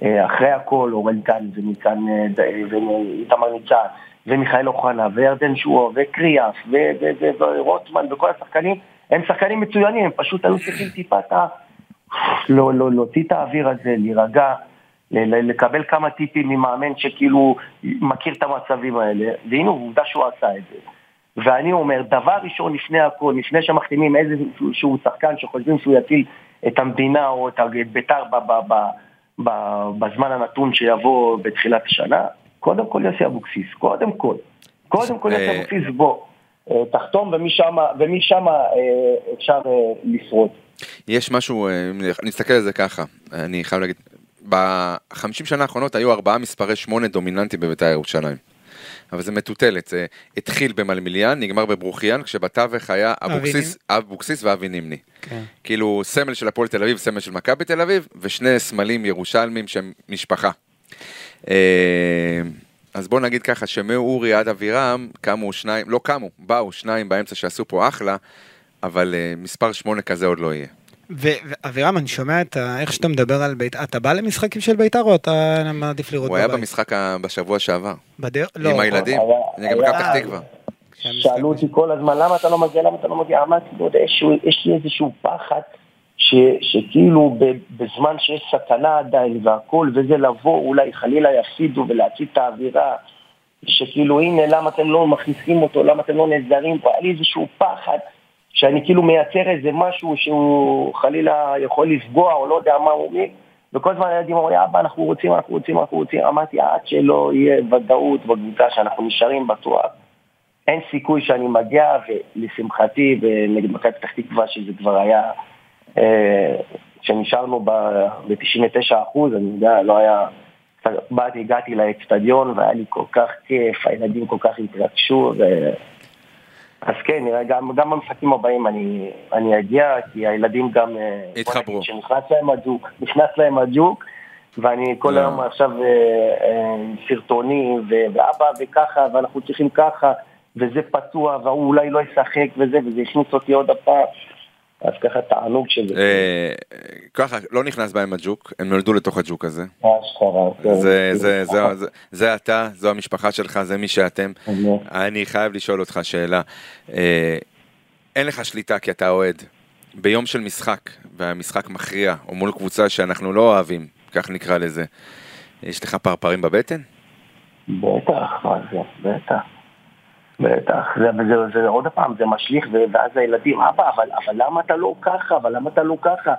אה, אחרי הכל, אורן גן וניצן, אה, ואיתמר ניצן, ומיכאל אוחנה, וירדן שועה, וקריאף, ורוטמן, וכל השחקנים, הם שחקנים מצוינים, הם פשוט היו צריכים טיפה את ה... לא, לא, להוציא את האוויר הזה, להירגע, לקבל כמה טיפים ממאמן שכאילו מכיר את המצבים האלה, והנה עובדה שהוא עשה את זה. ואני אומר, דבר ראשון לפני הכל, לפני שמחתימים איזשהו שחקן שחושבים שהוא יציל את המדינה או את בית"ר בזמן הנתון שיבוא בתחילת השנה, קודם כל יוסי אבוקסיס, קודם כל. קודם כל יוסי אה, אבוקסיס בוא, תחתום ומשם אה, אפשר לשרוד. יש משהו, אני נסתכל על זה ככה, אני חייב להגיד, בחמישים שנה האחרונות היו ארבעה מספרי שמונה דומיננטיים בבית"ר ירושלים. אבל זה מטוטלת, זה התחיל במלמיליאן, נגמר בברוחיאן, כשבתווך היה אבוקסיס, אבוקסיס ואבי נימני. כן. כאילו סמל של הפועל תל אביב, סמל של מכבי תל אביב, ושני סמלים ירושלמים שהם משפחה. אז בוא נגיד ככה, שמאורי עד אבירם, קמו שניים, לא קמו, באו שניים באמצע שעשו פה אחלה, אבל אה, מספר שמונה כזה עוד לא יהיה. ואבירם, אני שומע את איך שאתה מדבר על בית"ר, אתה בא למשחקים של בית"ר או אתה מעדיף לראות בבית? הוא היה במשחק בשבוע שעבר. בדרך? לא. עם הילדים, נגד מכבי פתח תקווה. שאלו אותי כל הזמן, למה אתה לא מגיע, למה אתה לא מגיע? אמרתי, לא יש לי איזשהו פחד, שכאילו בזמן שיש סכנה עדיין והכל, וזה לבוא, אולי חלילה יפסידו ולהצית את האווירה, שכאילו הנה, למה אתם לא מכניסים אותו, למה אתם לא נעזרים פה, היה לי איזשהו פחד. שאני כאילו מייצר איזה משהו שהוא חלילה יכול לפגוע או לא יודע מה הוא אומר, וכל הזמן הילדים אומרים, אבא, אנחנו רוצים, אנחנו רוצים, אנחנו רוצים. אמרתי, עד שלא יהיה ודאות בקבוצה שאנחנו נשארים בטוח, אין סיכוי שאני מגיע, ולשמחתי, ונגד מכבי פתח תקווה, שזה כבר היה, שנשארנו ב-99 אחוז, אני יודע, לא היה... באתי, הגעתי לאצטדיון והיה לי כל כך כיף, הילדים כל כך התרגשו, ו... אז כן, גם, גם במשחקים הבאים אני, אני אגיע, כי הילדים גם... אה, התחברו. שנכנס להם הג'וק, נכנס להם הג'וק, ואני כל לא. היום עכשיו אה, אה, סרטונים, ואבא וככה, ואנחנו צריכים ככה, וזה פצוע, והוא אולי לא ישחק וזה, וזה הכניס אותי עוד הפעם. אז ככה תענוג שזה. אה, ככה, לא נכנס בהם הג'וק, הם נולדו לתוך הג'וק הזה. כן. זה אתה, זו המשפחה שלך, זה מי שאתם. אני חייב לשאול אותך שאלה. אה, אין לך שליטה כי אתה אוהד. ביום של משחק, והמשחק מכריע, או מול קבוצה שאנחנו לא אוהבים, כך נקרא לזה, יש לך פרפרים בבטן? בטח, מה זה, בטח. בטח, זה, זה, זה עוד פעם, זה משליך, ואז הילדים, אבא, אבל, אבל למה אתה לא ככה, אבל למה אתה לא ככה?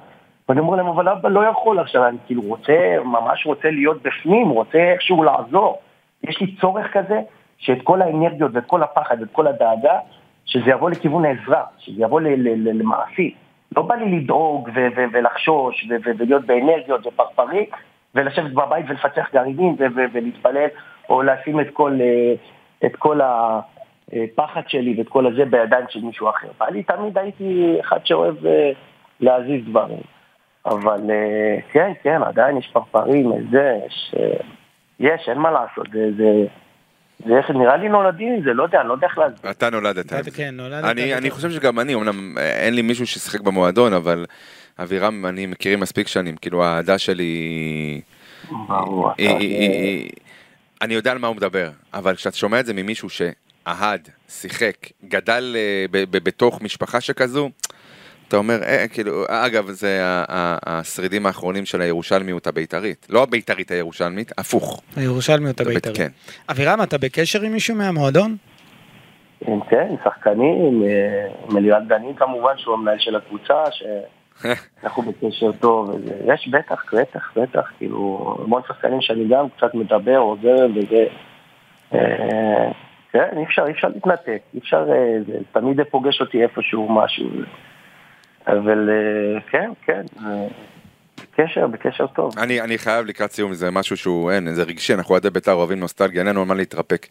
ואני אומר להם, אבל אבא לא יכול עכשיו, אני כאילו רוצה, ממש רוצה להיות בפנים, רוצה איכשהו לעזור. יש לי צורך כזה, שאת כל האנרגיות ואת כל הפחד ואת כל הדאגה, שזה יבוא לכיוון העזרה, שזה יבוא למעשי. לא בא לי לדאוג ו- ו- ולחשוש ו- ו- ולהיות באנרגיות ופרפרי, ולשבת בבית ולפצח גרעינים ולהתפלל, או לשים את כל, אה, את כל. הפחד שלי ואת כל הזה בידיים של מישהו אחר. ואני תמיד הייתי אחד שאוהב אה, להזיז דברים. אבל אה, כן, כן, עדיין יש פרפרים, זה, יש, אה, יש, אין מה לעשות, זה, זה, זה איך, נראה לי נולדים עם זה, לא יודע, אני לא יודע איך להסביר. אתה נולדת. כן, אני, אני חושב שגם אני, אמנם אין לי מישהו ששיחק במועדון, אבל אבירם, אני מכירים מספיק שנים, כאילו האהדה שלי... ברור, אני יודע על מה הוא מדבר, אבל כשאתה שומע את זה ממישהו ש... אהד, שיחק, גדל אה, בתוך משפחה שכזו, אתה אומר, אה, כאילו, אגב, זה השרידים האחרונים של הירושלמיות הבית"רית. לא הבית"רית הירושלמית, הפוך. הירושלמיות הבית"רית. כן. אבירם, אתה בקשר עם מישהו מהמועדון? כן, שחקנים, עם אלירן דנין כמובן, שהוא המנהל של הקבוצה, שאנחנו בקשר טוב. יש בטח, בטח, בטח, כאילו, המון שחקנים שאני גם קצת מדבר, עוזר, וזה... כן, אי אפשר, אי אפשר להתנתק, אי אפשר, אה, זה תמיד זה פוגש אותי איפשהו משהו. אבל אה, כן, כן, בקשר, בקשר טוב. אני, אני חייב לקראת סיום, זה משהו שהוא, אין, זה רגשי, אנחנו אוהדי בית"ר אוהבים נוסטלגיה, אין לנו על מה להתרפק.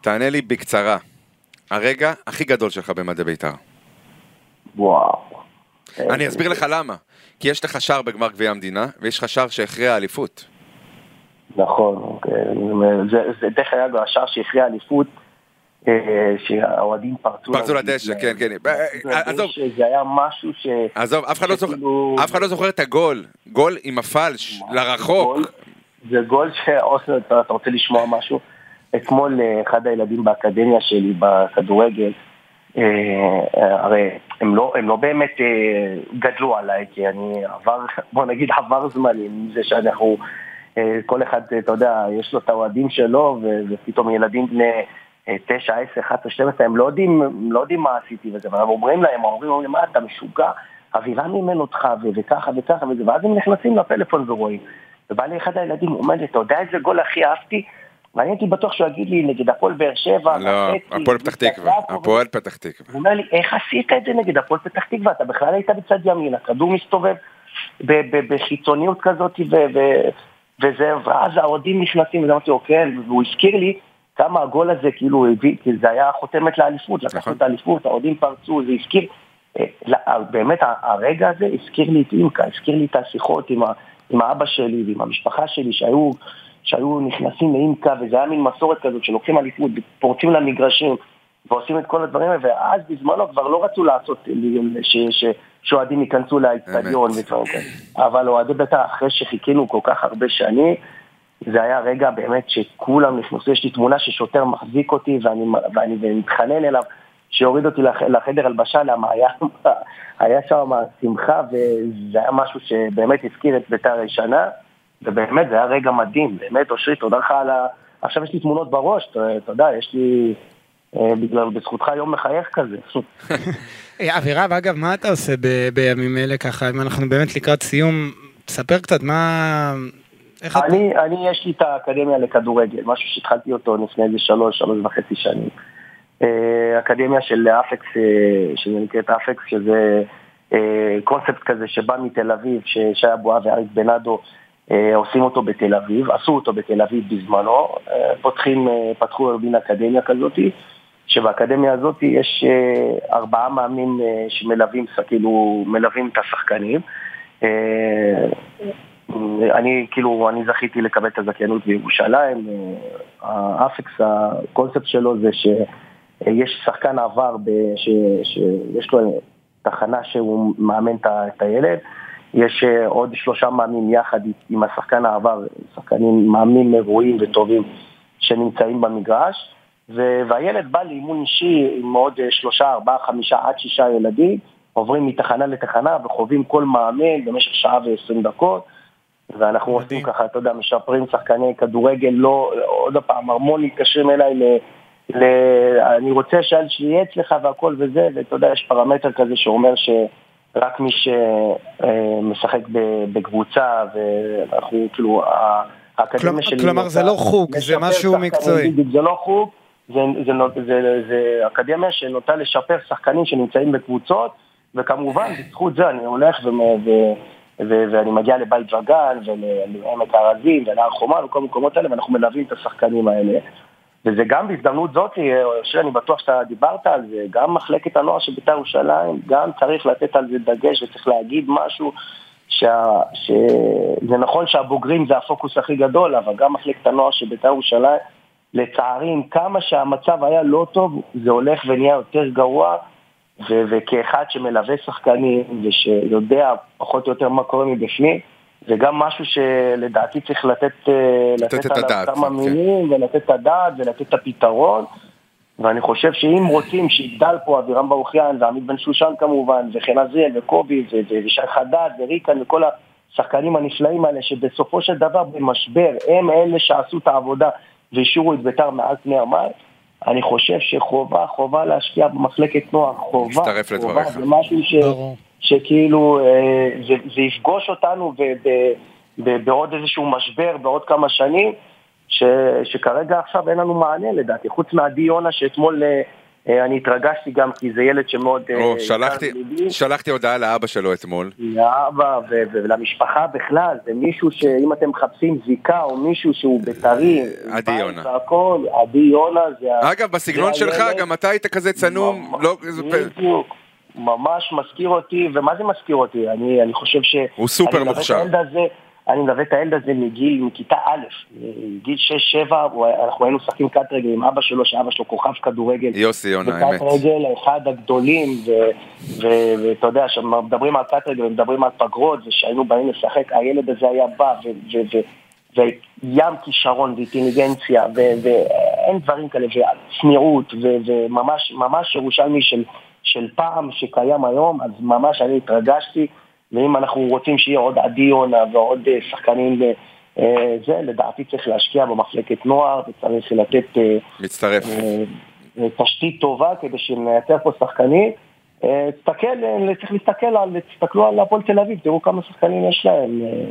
תענה לי בקצרה, הרגע הכי גדול שלך במדי בית"ר. וואו. אני אסביר לך למה. כי יש לך שער בגמר גביע המדינה, ויש לך שער שהכריע אליפות. נכון, אוקיי. זה, זה דרך אגב השער שהכריע אליפות, אה, שהאוהדים פרצו... פרצו לדשא, כן, כן. אה, עזוב, זה היה משהו ש... עזוב, אף אחד לא זוכר- אף אחד לא זוכר את הגול. גול עם הפלש, לרחוק. זה גול שאוסלר, אתה אתה רוצה לשמוע משהו? אתמול אה, אחד הילדים באקדמיה שלי בכדורגל, אה, אה, הרי הם לא, הם לא באמת אה, גדלו עליי, כי אני עבר, בוא נגיד עבר זמני, עם זה שאנחנו, אה, כל אחד, אה, אתה יודע, יש לו את האוהדים שלו, ופתאום ילדים בני אה, 9, 10, 11, 12, הם לא יודעים, לא יודעים מה עשיתי וזה, אבל אומרים להם, אומרים, אומרים, מה אתה משוגע, אבירן אימן אותך, וככה וככה וזה, ואז הם נכנסים לפלאפון ורואים. ובא לי אחד הילדים, הוא אומר לי, אתה יודע איזה גול הכי אהבתי? ואני הייתי בטוח שהוא יגיד לי נגד הפועל באר שבע, לא, הפועל פתח תקווה. הפועל פתח תקווה. הוא אומר לי, איך עשית את זה נגד הפועל פתח תקווה? אתה בכלל היית בצד ימין, הכדור מסתובב בחיצוניות כזאת, וזה, ואז האוהדים נכנסים, וזה אמרתי לו, כן, והוא הזכיר לי כמה הגול הזה כאילו הביא, כי זה היה חותמת לאליפות, לקחנו נכון. את האליפות, האוהדים פרצו, זה הזכיר, אה, לא, באמת הרגע הזה הזכיר לי את אימקה, הזכיר לי את השיחות עם, ה, עם האבא שלי ועם המשפחה שלי שהיו, שהיו נכנסים לאימקה, וזה היה מין מסורת כזאת שלוקחים אליפות, פורצים למגרשים ועושים את כל הדברים האלה, ואז בזמנו כבר לא רצו לעשות, ש, ש, שאוהדים ייכנסו לאצטדיון. ודברים כאלה. אבל אוהדי בית"ר, אחרי שחיכינו כל כך הרבה שנים, זה היה רגע באמת שכולם נכנסו, יש לי תמונה ששוטר מחזיק אותי ואני, ואני מתחנן אליו שיוריד אותי לח, לחדר הלבשה, למה היה, היה שם שמחה וזה היה משהו שבאמת הזכיר את בית"ר הישנה, ובאמת זה היה רגע מדהים, באמת אושרי, תודה לך על ה... עכשיו יש לי תמונות בראש, אתה יודע, יש לי... אה, בגלל, בזכותך יום מחייך כזה. אה, אבירב, אגב, מה אתה עושה ב- בימים אלה ככה, אם אנחנו באמת לקראת סיום, תספר קצת מה... איך אתה... אני, אני, יש לי את האקדמיה לכדורגל, משהו שהתחלתי אותו לפני איזה שלוש, שלוש וחצי שנים. אה, אקדמיה של אפקס, אה, שנקראת אפקס, שזה קונספט כזה שבא מתל אביב, ששי אבוהב ואריק בנאדו עושים אותו בתל אביב, עשו אותו בתל אביב בזמנו, פותחים, פתחו מין אקדמיה כזאתי, שבאקדמיה הזאת יש אה, ארבעה מאמנים אה, שמלווים, כאילו, מלווים את השחקנים. אה, אני כאילו, אני זכיתי לקבל את הזכיינות בירושלים, האפקס, הקונספט שלו זה שיש שחקן עבר ב- ש- שיש לו תחנה שהוא מאמן את הילד, יש עוד שלושה מאמנים יחד עם השחקן העבר, שחקנים, מאמנים ראויים וטובים שנמצאים במגרש, והילד בא לאימון אישי עם עוד אה, שלושה, ארבעה, חמישה, עד שישה ילדים, עוברים מתחנה לתחנה וחווים כל מאמן במשך שעה ועשרים דקות. ואנחנו מדהים. עושים ככה, אתה יודע, משפרים שחקני כדורגל, לא, עוד פעם, המון מתקשרים אליי ל... ל... אני רוצה שהילד שלי יהיה אצלך והכל וזה, ואתה יודע, יש פרמטר כזה שאומר שרק מי שמשחק בקבוצה, ואנחנו כאילו, האקדמיה כלומר- שלי... כלומר, זה לא חוג, זה משהו מקצועי. זה לא חוג, זה, זה, נות- זה, זה אקדמיה שנוטה לשפר שחקנים שנמצאים בקבוצות, וכמובן, בזכות זה אני הולך ו... ו ו- ואני מגיע לבית וגן ולעמק הארזים ולהר חומה וכל המקומות האלה ואנחנו מלווים את השחקנים האלה. וזה גם בהזדמנות זאת, שאני בטוח שאתה דיברת על זה, גם מחלקת הנוער של בית"ר ירושלים, גם צריך לתת על זה דגש וצריך להגיד משהו, שה, שזה נכון שהבוגרים זה הפוקוס הכי גדול, אבל גם מחלקת הנוער של בית"ר ירושלים, לצערי, עם כמה שהמצב היה לא טוב, זה הולך ונהיה יותר גרוע. ו- וכאחד שמלווה שחקנים ושיודע פחות או יותר מה קורה מבפנים, זה גם משהו שלדעתי צריך לתת, אה, לתת את עליו הדעת, כמה כן. מילים ולתת את הדעת ולתת את הפתרון. ואני חושב שאם רוצים שיגדל פה אבירם ברוכיאן ועמית בן שושן כמובן, וחן עזריאל וקובי ושי חדד וריקן וכל השחקנים הנפלאים האלה, שבסופו של דבר במשבר הם אלה שעשו את העבודה והשאירו את בית"ר מעל פני המים, אני חושב שחובה, חובה להשקיע במחלקת נוער, חובה, חובה, לדבריך. זה משהו ש... שכאילו אה, זה, זה יפגוש אותנו ב, ב, ב, בעוד איזשהו משבר בעוד כמה שנים, ש, שכרגע עכשיו אין לנו מענה לדעתי, חוץ מעדי יונה שאתמול אה, אני התרגשתי גם כי זה ילד שמאוד... אה, או, יקר שלחתי. שלחתי הודעה לאבא שלו אתמול. לאבא ו- ולמשפחה בכלל, זה מישהו שאם אתם מחפשים זיקה או מישהו שהוא בית"רי, עדי יונה. והכל, עדי יונה זה... אגב, בסגנון שלך, הילד. גם אתה היית כזה צנום, לא... בדיוק, ממש מזכיר אותי, ומה זה מזכיר אותי? אני, אני חושב ש... הוא סופר מוכשר. אני מלווה את הילד הזה מגיל, מכיתה א', מגיל 6-7, הוא היה- אנחנו היינו משחקים קט רגל עם אבא שלו, שאבא שלו כוכב כדורגל. יוסי יונה, האמת. וקט רגל, אחד הגדולים, ואתה יודע, כשמדברים על קט רגל ומדברים על פגרות, וכשהיינו באים לשחק, הילד הזה היה בא, וים כישרון ואינטליגנציה, ואין דברים כאלה, וצניעות, וממש ממש ירושלמי של, של פעם שקיים היום, אז ממש אני התרגשתי, ואם אנחנו רוצים שיהיה עוד עדי יונה ועוד אה, שחקנים, אה, זה, לדעתי צריך להשקיע במחלקת נוער, וצריך לתת... אה, מצטרף. אה, תשתית טובה כדי שנייצר פה שחקנים. אה, תסתכל, אה, צריך להסתכל על, תסתכלו על הפועל תל אביב, תראו כמה שחקנים יש להם אה,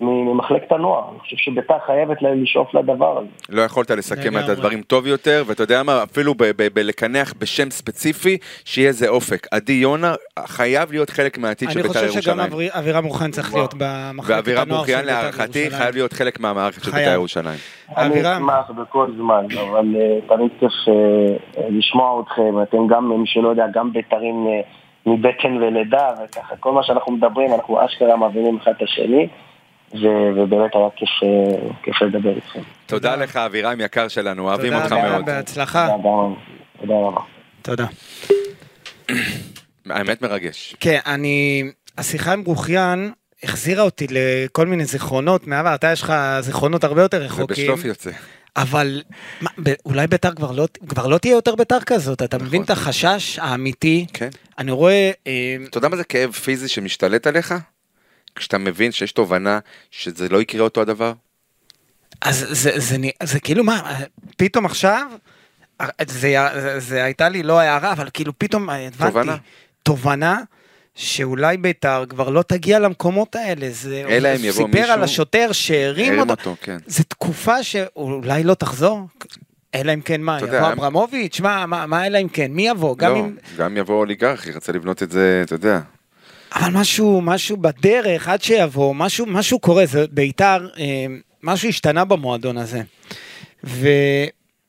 ממחלקת הנוער. אני חושב שביתר חייבת לשאוף לדבר הזה. לא יכולת לסכם את. הדברים טוב יותר, ואתה יודע מה, אפילו בלקנח בשם ספציפי, שיהיה איזה אופק. עדי יונה חייב להיות חלק מהעתיד של אני בית"ר חושב שגם ירושלים. אברי- אבירם רוחן צריך להיות במחלקת ואבירם הנוער של בית"ר להערכתי ירושלים. חייב להיות חלק מהמערכת של. בית"ר ירושלים. אני אשמח בכל זמן, אבל אה, תמיד אה, אה, לשמוע אתכם, אתם גם, מי שלא יודע, גם בית"רים אה, מבטן ולידה, וככה, כל מה שאנחנו מדברים, אנחנו אשכרה מבינים אחד את השני, ו- ובאמת היה כיף, אה, כיף לדבר איתכם. תודה לך אבירם יקר שלנו, אוהבים תודה אותך מאוד. בהצלחה. תודה רבה. תודה רבה. תודה. האמת מרגש. כן, אני... השיחה עם רוחיין החזירה אותי לכל מיני זיכרונות מהעבר, אתה יש לך זיכרונות הרבה יותר רחוקים. ובשלוף יוצא. אבל מה, ב- אולי ביתר כבר לא, כבר לא תהיה יותר ביתר כזאת, אתה מבין את החשש האמיתי? כן. אני רואה, אה, אתה יודע מה זה כאב פיזי שמשתלט עליך? כשאתה מבין שיש תובנה שזה לא יקרה אותו הדבר? אז זה, זה, זה, זה כאילו מה, פתאום עכשיו, זה, זה, זה הייתה לי לא הערה, אבל כאילו פתאום הבנתי, תובנה. תובנה שאולי ביתר כבר לא תגיע למקומות האלה, זה, אלא אם יבוא סיפר מישהו- על השוטר שהרים הרים אותו, אותו, כן. זו תקופה שאולי לא תחזור, אלא אם כן מה, יבוא יודע, אברמוביץ', מה, מה, מה אלא אם כן, מי יבוא, גם לא, אם, גם יבוא אוליגרך, ירצה לבנות את זה, אתה יודע. אבל משהו, משהו בדרך, עד שיבוא, משהו, משהו קורה, זה ביתר, אה, משהו השתנה במועדון הזה. ו,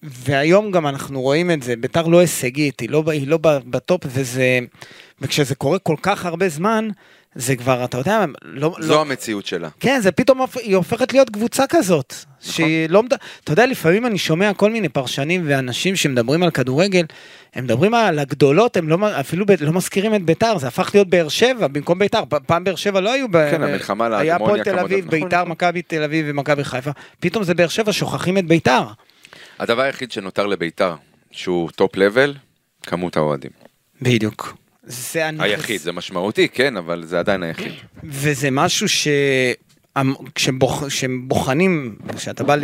והיום גם אנחנו רואים את זה, ביתר לא הישגית, היא לא, היא לא בטופ, וזה, וכשזה קורה כל כך הרבה זמן, זה כבר, אתה יודע, לא... זו לא המציאות שלה. כן, זה פתאום, היא הופכת להיות קבוצה כזאת. נכון. שהיא לא... אתה יודע, לפעמים אני שומע כל מיני פרשנים ואנשים שמדברים על כדורגל, הם מדברים על הגדולות, הם לא, אפילו ב- לא מזכירים את ביתר, זה הפך להיות באר שבע במקום ביתר. פעם באר שבע לא היו... ב- כן, ב- המלחמה היה להגמוניה הפועל תל כמה אביב, דברים. ביתר, נכון. מכבי תל אביב ומכבי חיפה. פתאום זה באר שבע, שוכחים את ביתר. הדבר היחיד שנותר לביתר, שהוא top level, כמות האוהדים. בדיוק. זה הנכס. היחיד, זה משמעותי, כן, אבל זה עדיין היחיד. וזה משהו ש... כשבוחנים, כשאתה בא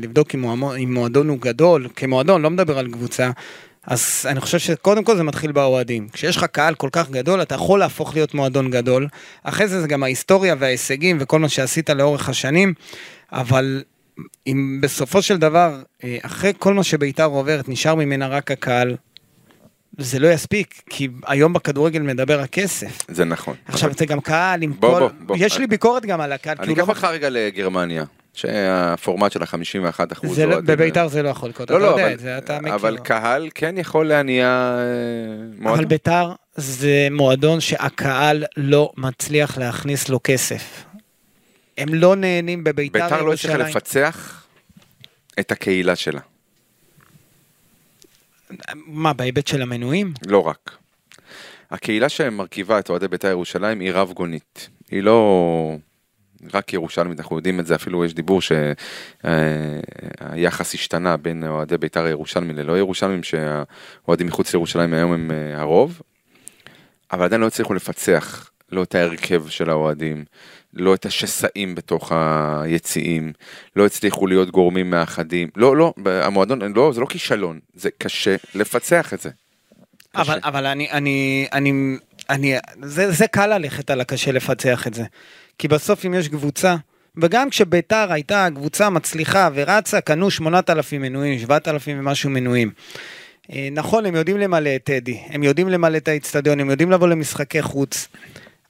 לבדוק אם מועדון הוא גדול, כמועדון, לא מדבר על קבוצה, אז אני חושב שקודם כל זה מתחיל באוהדים. כשיש לך קהל כל כך גדול, אתה יכול להפוך להיות מועדון גדול. אחרי זה זה גם ההיסטוריה וההישגים וכל מה שעשית לאורך השנים, אבל אם בסופו של דבר, אה, אחרי כל מה שביתר עוברת, נשאר ממנה רק הקהל, זה לא יספיק, כי היום בכדורגל מדבר הכסף. זה נכון. עכשיו זה גם קהל עם בוא, כל... בוא, בוא. יש לי ביקורת גם על הקהל, אני הוא לא... אקח אותך רגע לגרמניה, שהפורמט של ה-51 אחוז. לא- בביתר זה לא יכול לקרות, לא, אתה לא, יודע אבל, את זה, אתה מכיר. אבל קהל כן יכול להניע אה, אבל מועדון. ביתר זה מועדון שהקהל לא מצליח להכניס לו כסף. הם לא נהנים בביתר ביתר לא הצליחה ירושלים. לפצח את הקהילה שלה, מה, בהיבט של המנויים? לא רק. הקהילה שמרכיבה את אוהדי ביתר ירושלים היא רב גונית. היא לא רק ירושלמית, אנחנו יודעים את זה, אפילו יש דיבור שהיחס השתנה בין אוהדי ביתר הירושלמים ללא ירושלמים, שהאוהדים מחוץ לירושלים היום הם אה, הרוב, אבל עדיין לא הצליחו לפצח לא את ההרכב של האוהדים, לא את השסעים בתוך היציעים, לא הצליחו להיות גורמים מאחדים, לא, לא, המועדון, לא, זה לא כישלון, זה קשה לפצח את זה. אבל, אבל אני, אני, אני, אני, זה, זה קל ללכת על הקשה לפצח את זה. כי בסוף אם יש קבוצה וגם כשביתר הייתה קבוצה מצליחה ורצה, קנו 8,000 מנויים, 7,000 ומשהו מנויים. אה, נכון, הם יודעים למלא את טדי, הם יודעים למלא את האיצטדיון, הם יודעים לבוא למשחקי חוץ,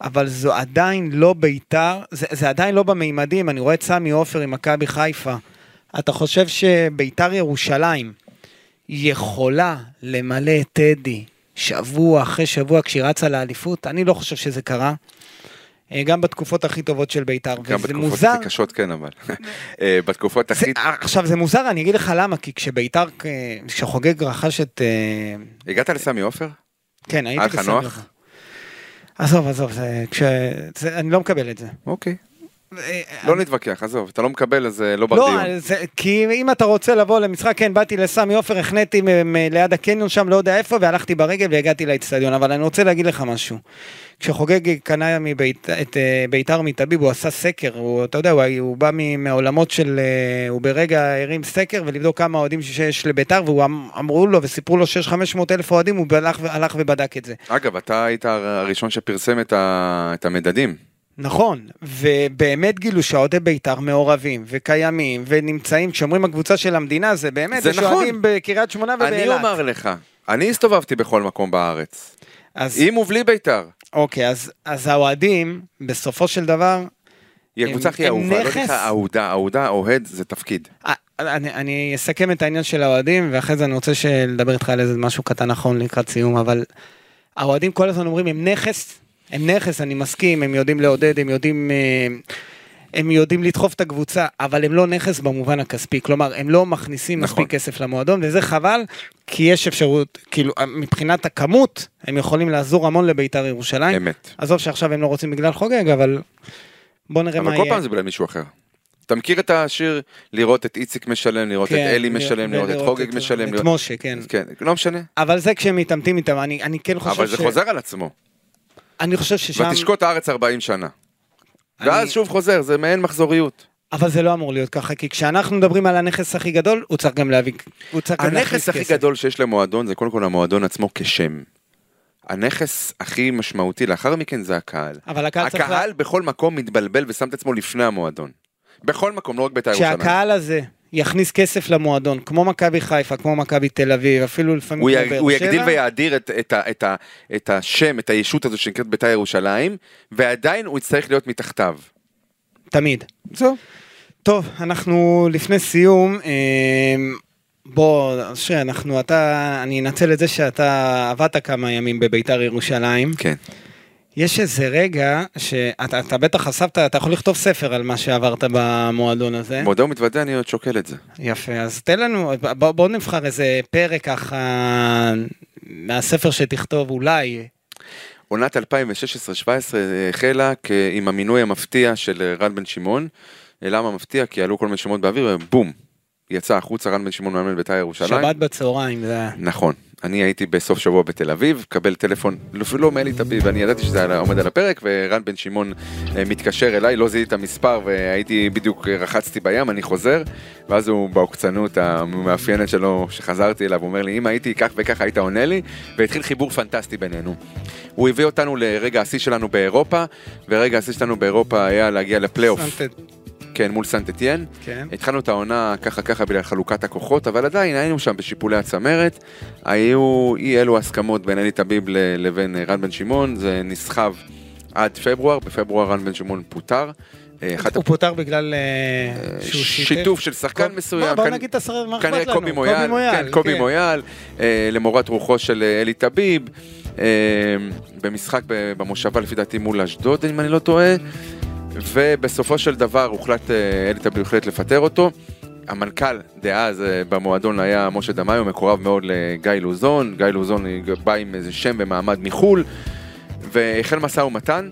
אבל זו עדיין לא ביתר, זה, זה עדיין לא במימדים, אני רואה את סמי עופר עם מכבי חיפה. אתה חושב שביתר ירושלים יכולה למלא את טדי שבוע אחרי שבוע כשהיא רצה לאליפות? אני לא חושב שזה קרה. אה, גם בתקופות הכי טובות של בית"ר, גם וזה בתקופות מוזר. הכי קשות כן אבל. אה, בתקופות הכי... עכשיו זה מוזר, אני אגיד לך למה, כי כשבית"ר, אה, כשחוגג רכש את... הגעת לסמי עופר? כן, הייתי בסמי? עופר. עזוב, עזוב, זה, כש... זה, אני לא מקבל את זה. אוקיי. אה, לא נתווכח, עזוב, אתה לא מקבל אז לא בר לא, דיון. זה, כי אם אתה רוצה לבוא למשחק, כן, באתי לסמי עופר, החניתי ליד הקניון שם, לא יודע איפה, והלכתי ברגל והגעתי לאצטדיון, אבל אני רוצה להגיד לך משהו. כשחוגג קנה מבית, את אה, ביתר מתביב, הוא עשה סקר, הוא, אתה יודע, הוא, הוא בא מעולמות של, אה, הוא ברגע הרים סקר ולבדוק כמה אוהדים שיש לביתר, והוא אמ- אמרו לו וסיפרו לו שיש 500 אלף אוהדים, הוא הלך, הלך ובדק את זה. אגב, אתה היית הראשון שפרסם את ה- את המדדים. נכון, ובאמת גילו שאוהדי בית"ר מעורבים וקיימים ונמצאים, כשאומרים הקבוצה של המדינה זה באמת, זה יש נכון. בקריית שמונה ובאילת. אני אומר לך, אני הסתובבתי בכל מקום בארץ. אז, עם ובלי בית"ר. אוקיי, אז, אז האוהדים, בסופו של דבר, היא הקבוצה הכי אהובה, לא נכס. נקרא אהודה, אהודה, אוהד זה תפקיד. אה, אני, אני אסכם את העניין של האוהדים, ואחרי זה אני רוצה לדבר איתך על איזה משהו קטן נכון לקראת סיום, אבל האוהדים כל הזמן אומרים, הם נכס, הם נכס, אני מסכים, הם יודעים לעודד, הם יודעים... אה, הם יודעים לדחוף את הקבוצה, אבל הם לא נכס במובן הכספי, כלומר, הם לא מכניסים נכון. מספיק כסף למועדון, וזה חבל, כי יש אפשרות, כאילו, מבחינת הכמות, הם יכולים לעזור המון לבית"ר ירושלים. אמת. עזוב שעכשיו הם לא רוצים בגלל חוגג, אבל בוא נראה מה אבל כל יהיה. פעם זה בגלל מישהו אחר. אתה מכיר את השיר לראות את איציק משלם, לראות את כן, אלי ל- משלם, לראות את ולראות חוגג את- משלם, את לראות- משה, כן. כן, לא משנה. אבל זה כשהם מתעמתים איתם, אני, אני כן חושב אבל זה ש... חוזר על עצמו. אני חושב ששם... ותשקוט הארץ 40 שנה. אני- ואז שוב חוזר, זה מעין מחזוריות. אבל זה לא אמור להיות ככה, כי כשאנחנו מדברים על הנכס הכי גדול, הוא צריך גם להביא... הוא צריך גם להכניס הנכס הכי כסף. גדול שיש למועדון זה קודם כל המועדון עצמו כשם. הנכס הכי משמעותי לאחר מכן זה הקהל. אבל הקהל צריך... הקהל בכל מקום מתבלבל ושם את עצמו לפני המועדון. בכל מקום, לא רק בית"ר ירושלים. כשהקהל הזה יכניס כסף למועדון, כמו מכבי חיפה, כמו מכבי תל אביב, אפילו לפעמים הוא, כמו. באר הוא שבע, יגדיל ויאדיר את, את. את, ה... את השם, את הישות הזו שנקראת בית"ר ירושלים, ועדיין הוא יצטרך להיות מתחתיו. תמיד. זהו. טוב, אנחנו לפני סיום, אמ, בוא, שאנחנו, אתה, אני אנצל את זה שאתה עבדת כמה ימים בביתר ירושלים. כן. יש איזה רגע שאתה אתה בטח חשפת, אתה יכול לכתוב ספר על מה שעברת במועדון הזה. מודה ומתוודה, אני עוד שוקל את זה. יפה, אז תן לנו, בוא, בוא נבחר איזה פרק ככה מהספר שתכתוב, אולי. עונת 2016-2017 החלה כ- עם המינוי המפתיע של רן בן שמעון. למה מפתיע? כי עלו כל מיני שמות באוויר, ובום, יצא החוצה רן בן שמעון מאמן בית"ר ירושלים. שבת בצהריים, זה היה. נכון. אני הייתי בסוף שבוע בתל אביב, קבל טלפון, אפילו לא מאלי תביב, ואני ידעתי שזה עומד על הפרק, ורן בן שמעון אה, מתקשר אליי, לא זיהיתי את המספר, והייתי בדיוק, אה, רחצתי בים, אני חוזר, ואז הוא בעוקצנות המאפיינת שלו, שחזרתי אליו, הוא אומר לי, אם הייתי כך וכך היית עונה לי, והתחיל חיבור פנטסטי בינינו. הוא הביא אותנו לרגע השיא שלנו באירופה, ורגע השיא שלנו באירופה היה להגיע לפלייאוף, כן, מול סנט אתיין. כן. התחלנו את העונה ככה ככה בגלל חלוקת הכוחות, אבל עדיין היינו שם בשיפולי הצמרת. היו אי אלו הסכמות בין אלי טביב לבין אה, רן בן שמעון, זה נסחב עד פברואר, בפברואר רן בן שמעון פוטר. אה, הוא פוטר בגלל אה, שהוא שיתף. שיתוף של שחקן מסוים. בוא כנ- נגיד את השחקן, מה אכפת לנו? כנראה קובי מויאל, כן, קובי כן. מויאל, למורת רוחו של אלי טביב, במשחק במושבה לפי דעתי מול אשדוד, אם אני לא טועה, ובסופו של דבר הוחלט, אה, אלי טביב החליט לפטר אותו. המנכ"ל דאז אה, במועדון היה משה דמאיו, מקורב מאוד לגיא לוזון, גיא לוזון בא עם איזה שם במעמד מחו"ל, והחל משא ומתן,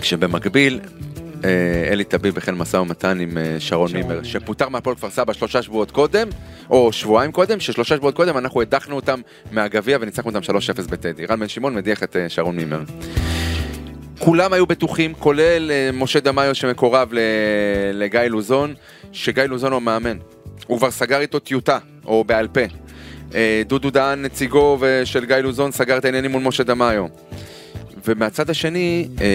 כשבמקביל אה, אלי טביב החל משא ומתן עם שרון. מימר, שפוטר מהפועל כפר סבא שלושה שבועות קודם, או שבועיים קודם, ששלושה שבועות קודם אנחנו הדחנו אותם מהגביע וניצחנו אותם 3-0 בטדי. רן בן שמעון מדיח את שרון מימר. כולם היו בטוחים, כולל אה, משה דמאיו שמקורב לגיא לוזון, שגיא לוזון הוא המאמן. הוא כבר סגר איתו טיוטה, או בעל פה. אה, דודו דהן, נציגו של גיא לוזון, סגר את העניינים מול משה דמאיו. ומהצד השני, אה,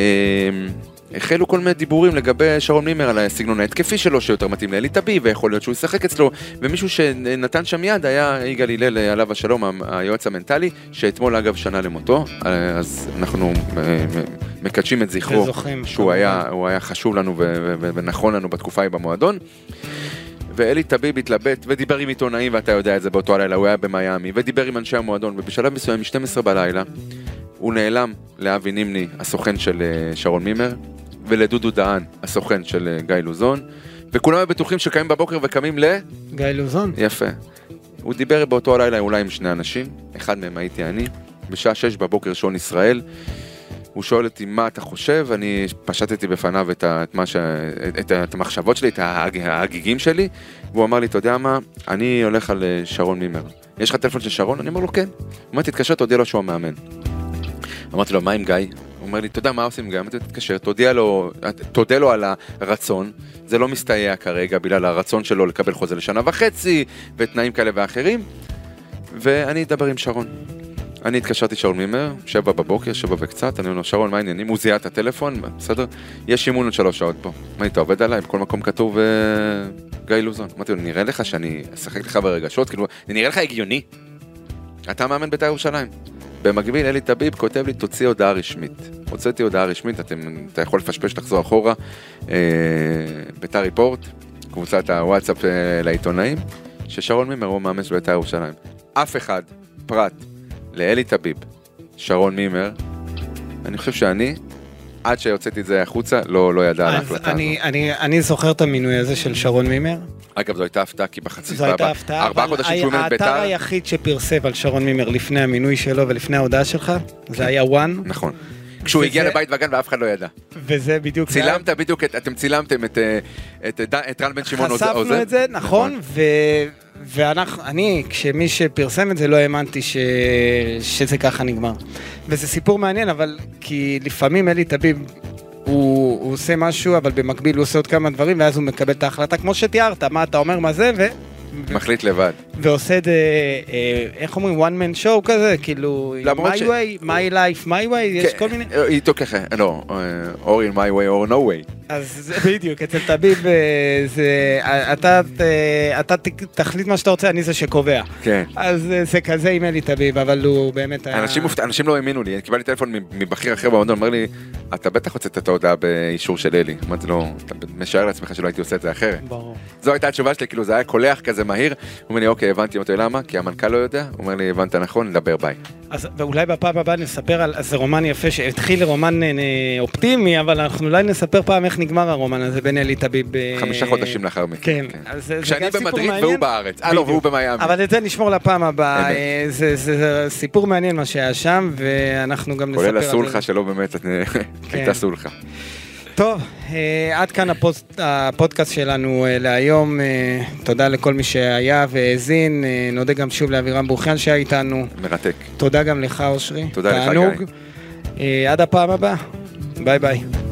החלו כל מיני דיבורים לגבי שרון מימר על הסגנון ההתקפי שלו שיותר מתאים לאלי טביב ויכול להיות שהוא ישחק אצלו. ומישהו שנתן שם יד היה יגאל הלל עליו השלום היועץ המנטלי שאתמול אגב שנה למותו. אז אנחנו אה, מקדשים את זכרו וזוכרים, שהוא היה, היה חשוב לנו ונכון לנו בתקופה ההיא במועדון. ואלי טביב התלבט ודיבר עם עיתונאים ואתה יודע את זה באותו הלילה הוא היה במיאמי ודיבר עם אנשי המועדון ובשלב מסוים מ-12 בלילה הוא נעלם לאבי נימני הסוכן של אה, שרון מימר ולדודו דהן, הסוכן של אה, גיא לוזון, וכולם היו בטוחים שקמים בבוקר וקמים ל... גיא לוזון. יפה. הוא דיבר באותו הלילה אולי עם שני אנשים, אחד מהם הייתי אני, בשעה שש בבוקר שעון ישראל. הוא שואל אותי מה אתה חושב, אני פשטתי בפניו את, ה, את, ש, את, את, המחשבות שלי, את ההג, ההגיגים שלי, והוא אמר לי, אתה יודע מה, אני הולך על אה, שרון מימר. יש לך טלפון של שרון? אני אומר לו, כן. הוא אומר, תתקשר, תודיע לו שהוא המאמן. אמרתי לו, מה עם גיא? אומר לי, אתה יודע מה עושים גם? אתה תתקשר, תודיע לו, תודה לו על הרצון, זה לא מסתייע כרגע בגלל הרצון שלו לקבל חוזה לשנה וחצי, ותנאים כאלה ואחרים, ואני אדבר עם שרון. אני התקשרתי שרון מימר, שבע בבוקר, שבע וקצת, אני אומר לו, שרון, מה העניינים? הוא זיהה את הטלפון, בסדר? יש אימון עוד שלוש שעות פה. מה, אתה עובד עליי? בכל מקום כתוב אה, גיא לוזון. אמרתי לו, נראה לך שאני אשחק לך ברגשות? כאילו, זה נראה לך הגיוני? אתה מאמן בית"ר ירושלים. במקביל אלי טביב כותב לי תוציא הודעה רשמית. הוצאתי הודעה רשמית, אתם, אתה יכול לפשפש, לחזור אחורה, אה, ביתר ריפורט, קבוצת הוואטסאפ אה, לעיתונאים, ששרון מימר הוא מאמן של ביתר ירושלים. אף אחד, פרט לאלי טביב, שרון מימר, אני חושב שאני, עד שהוצאתי את זה החוצה, לא, לא ידע על ההחלטה אני, הזאת. אני, אני זוכר את המינוי הזה של שרון מימר. אגב, זו הייתה הפתעה, כי בחצי... זו הייתה הפתעה, אבל האתר היחיד שפרסם על שרון מימר לפני המינוי שלו ולפני ההודעה שלך, זה היה וואן, נכון. כשהוא וזה- הגיע לבית וגן ואף אחד לא ידע. וזה בדיוק... זה היה- צילמת בדיוק, את- אתם צילמתם את, אה, את, את, את רן בן שמעון עוז- חשפנו. את זה, נכון, ו... ואנחנו, אני, כשמי שפרסם את זה לא האמנתי ש... שזה ככה נגמר. וזה סיפור מעניין, אבל כי לפעמים אלי טביב, הוא, הוא עושה משהו, אבל במקביל הוא עושה עוד כמה דברים, ואז הוא מקבל את ההחלטה, כמו שתיארת, מה אתה אומר, מה זה, ו... מחליט לבד. ועושה את זה, אה, איך אומרים, one man show כזה, כאילו, my ש- way, my life, my way, יש כן, כל מיני... אה, איתו ככה, לא, אה, or in my way or no way. אז בדיוק, אצל אה, זה, אה, אתה, אה, תחליט מה שאתה רוצה, אני זה שקובע. כן. אז אה, זה כזה עם אלי טביב, אבל הוא באמת היה... אנשים, מופת... אנשים לא האמינו לי, קיבלתי טלפון מבכיר אחר במועדון, אומר לי, אתה בטח הוצאת את ההודעה באישור של אלי. אמרתי לו, אתה משער לעצמך שלא הייתי עושה את זה אחרת. ברור. זו הייתה התשובה שלי, כאילו זה היה קולח כזה מהיר. הוא אומר לי, אוקיי, הבנתי, אמרתי למה? כי המנכ"ל לא יודע? הוא אומר לי, הבנת נכון, נדבר ביי. אז ואולי בפעם הבאה נספר על, אז זה רומן יפה שהתחיל רומן אה, אופטימי, אבל אנחנו אולי נספר פעם איך נגמר הרומן הזה בין אלי טביב. אה, חמישה חודשים לאחר מכן. כן, אז זה- כשאני גם סיפור במדריד מעניין. והוא בארץ. אה, לא. והוא במיאמי. אבל את זה נשמור לפעם הבאה. אה, זה, זה, זה סיפור מעניין מה שהיה שם, ואנחנו גם נספר כולל על זה. הסולחה שלא באמת הייתה סולחה. טוב, אה, עד כאן הפוסט, הפודקאסט שלנו אה, להיום. אה, תודה לכל מי שהיה והאזין. נודה גם שוב לאבירם ברוכיאן שהיה איתנו. מרתק. תודה גם לך, אושרי. תודה לך, תענוג. גיא. אה, עד הפעם הבאה. ביי ביי.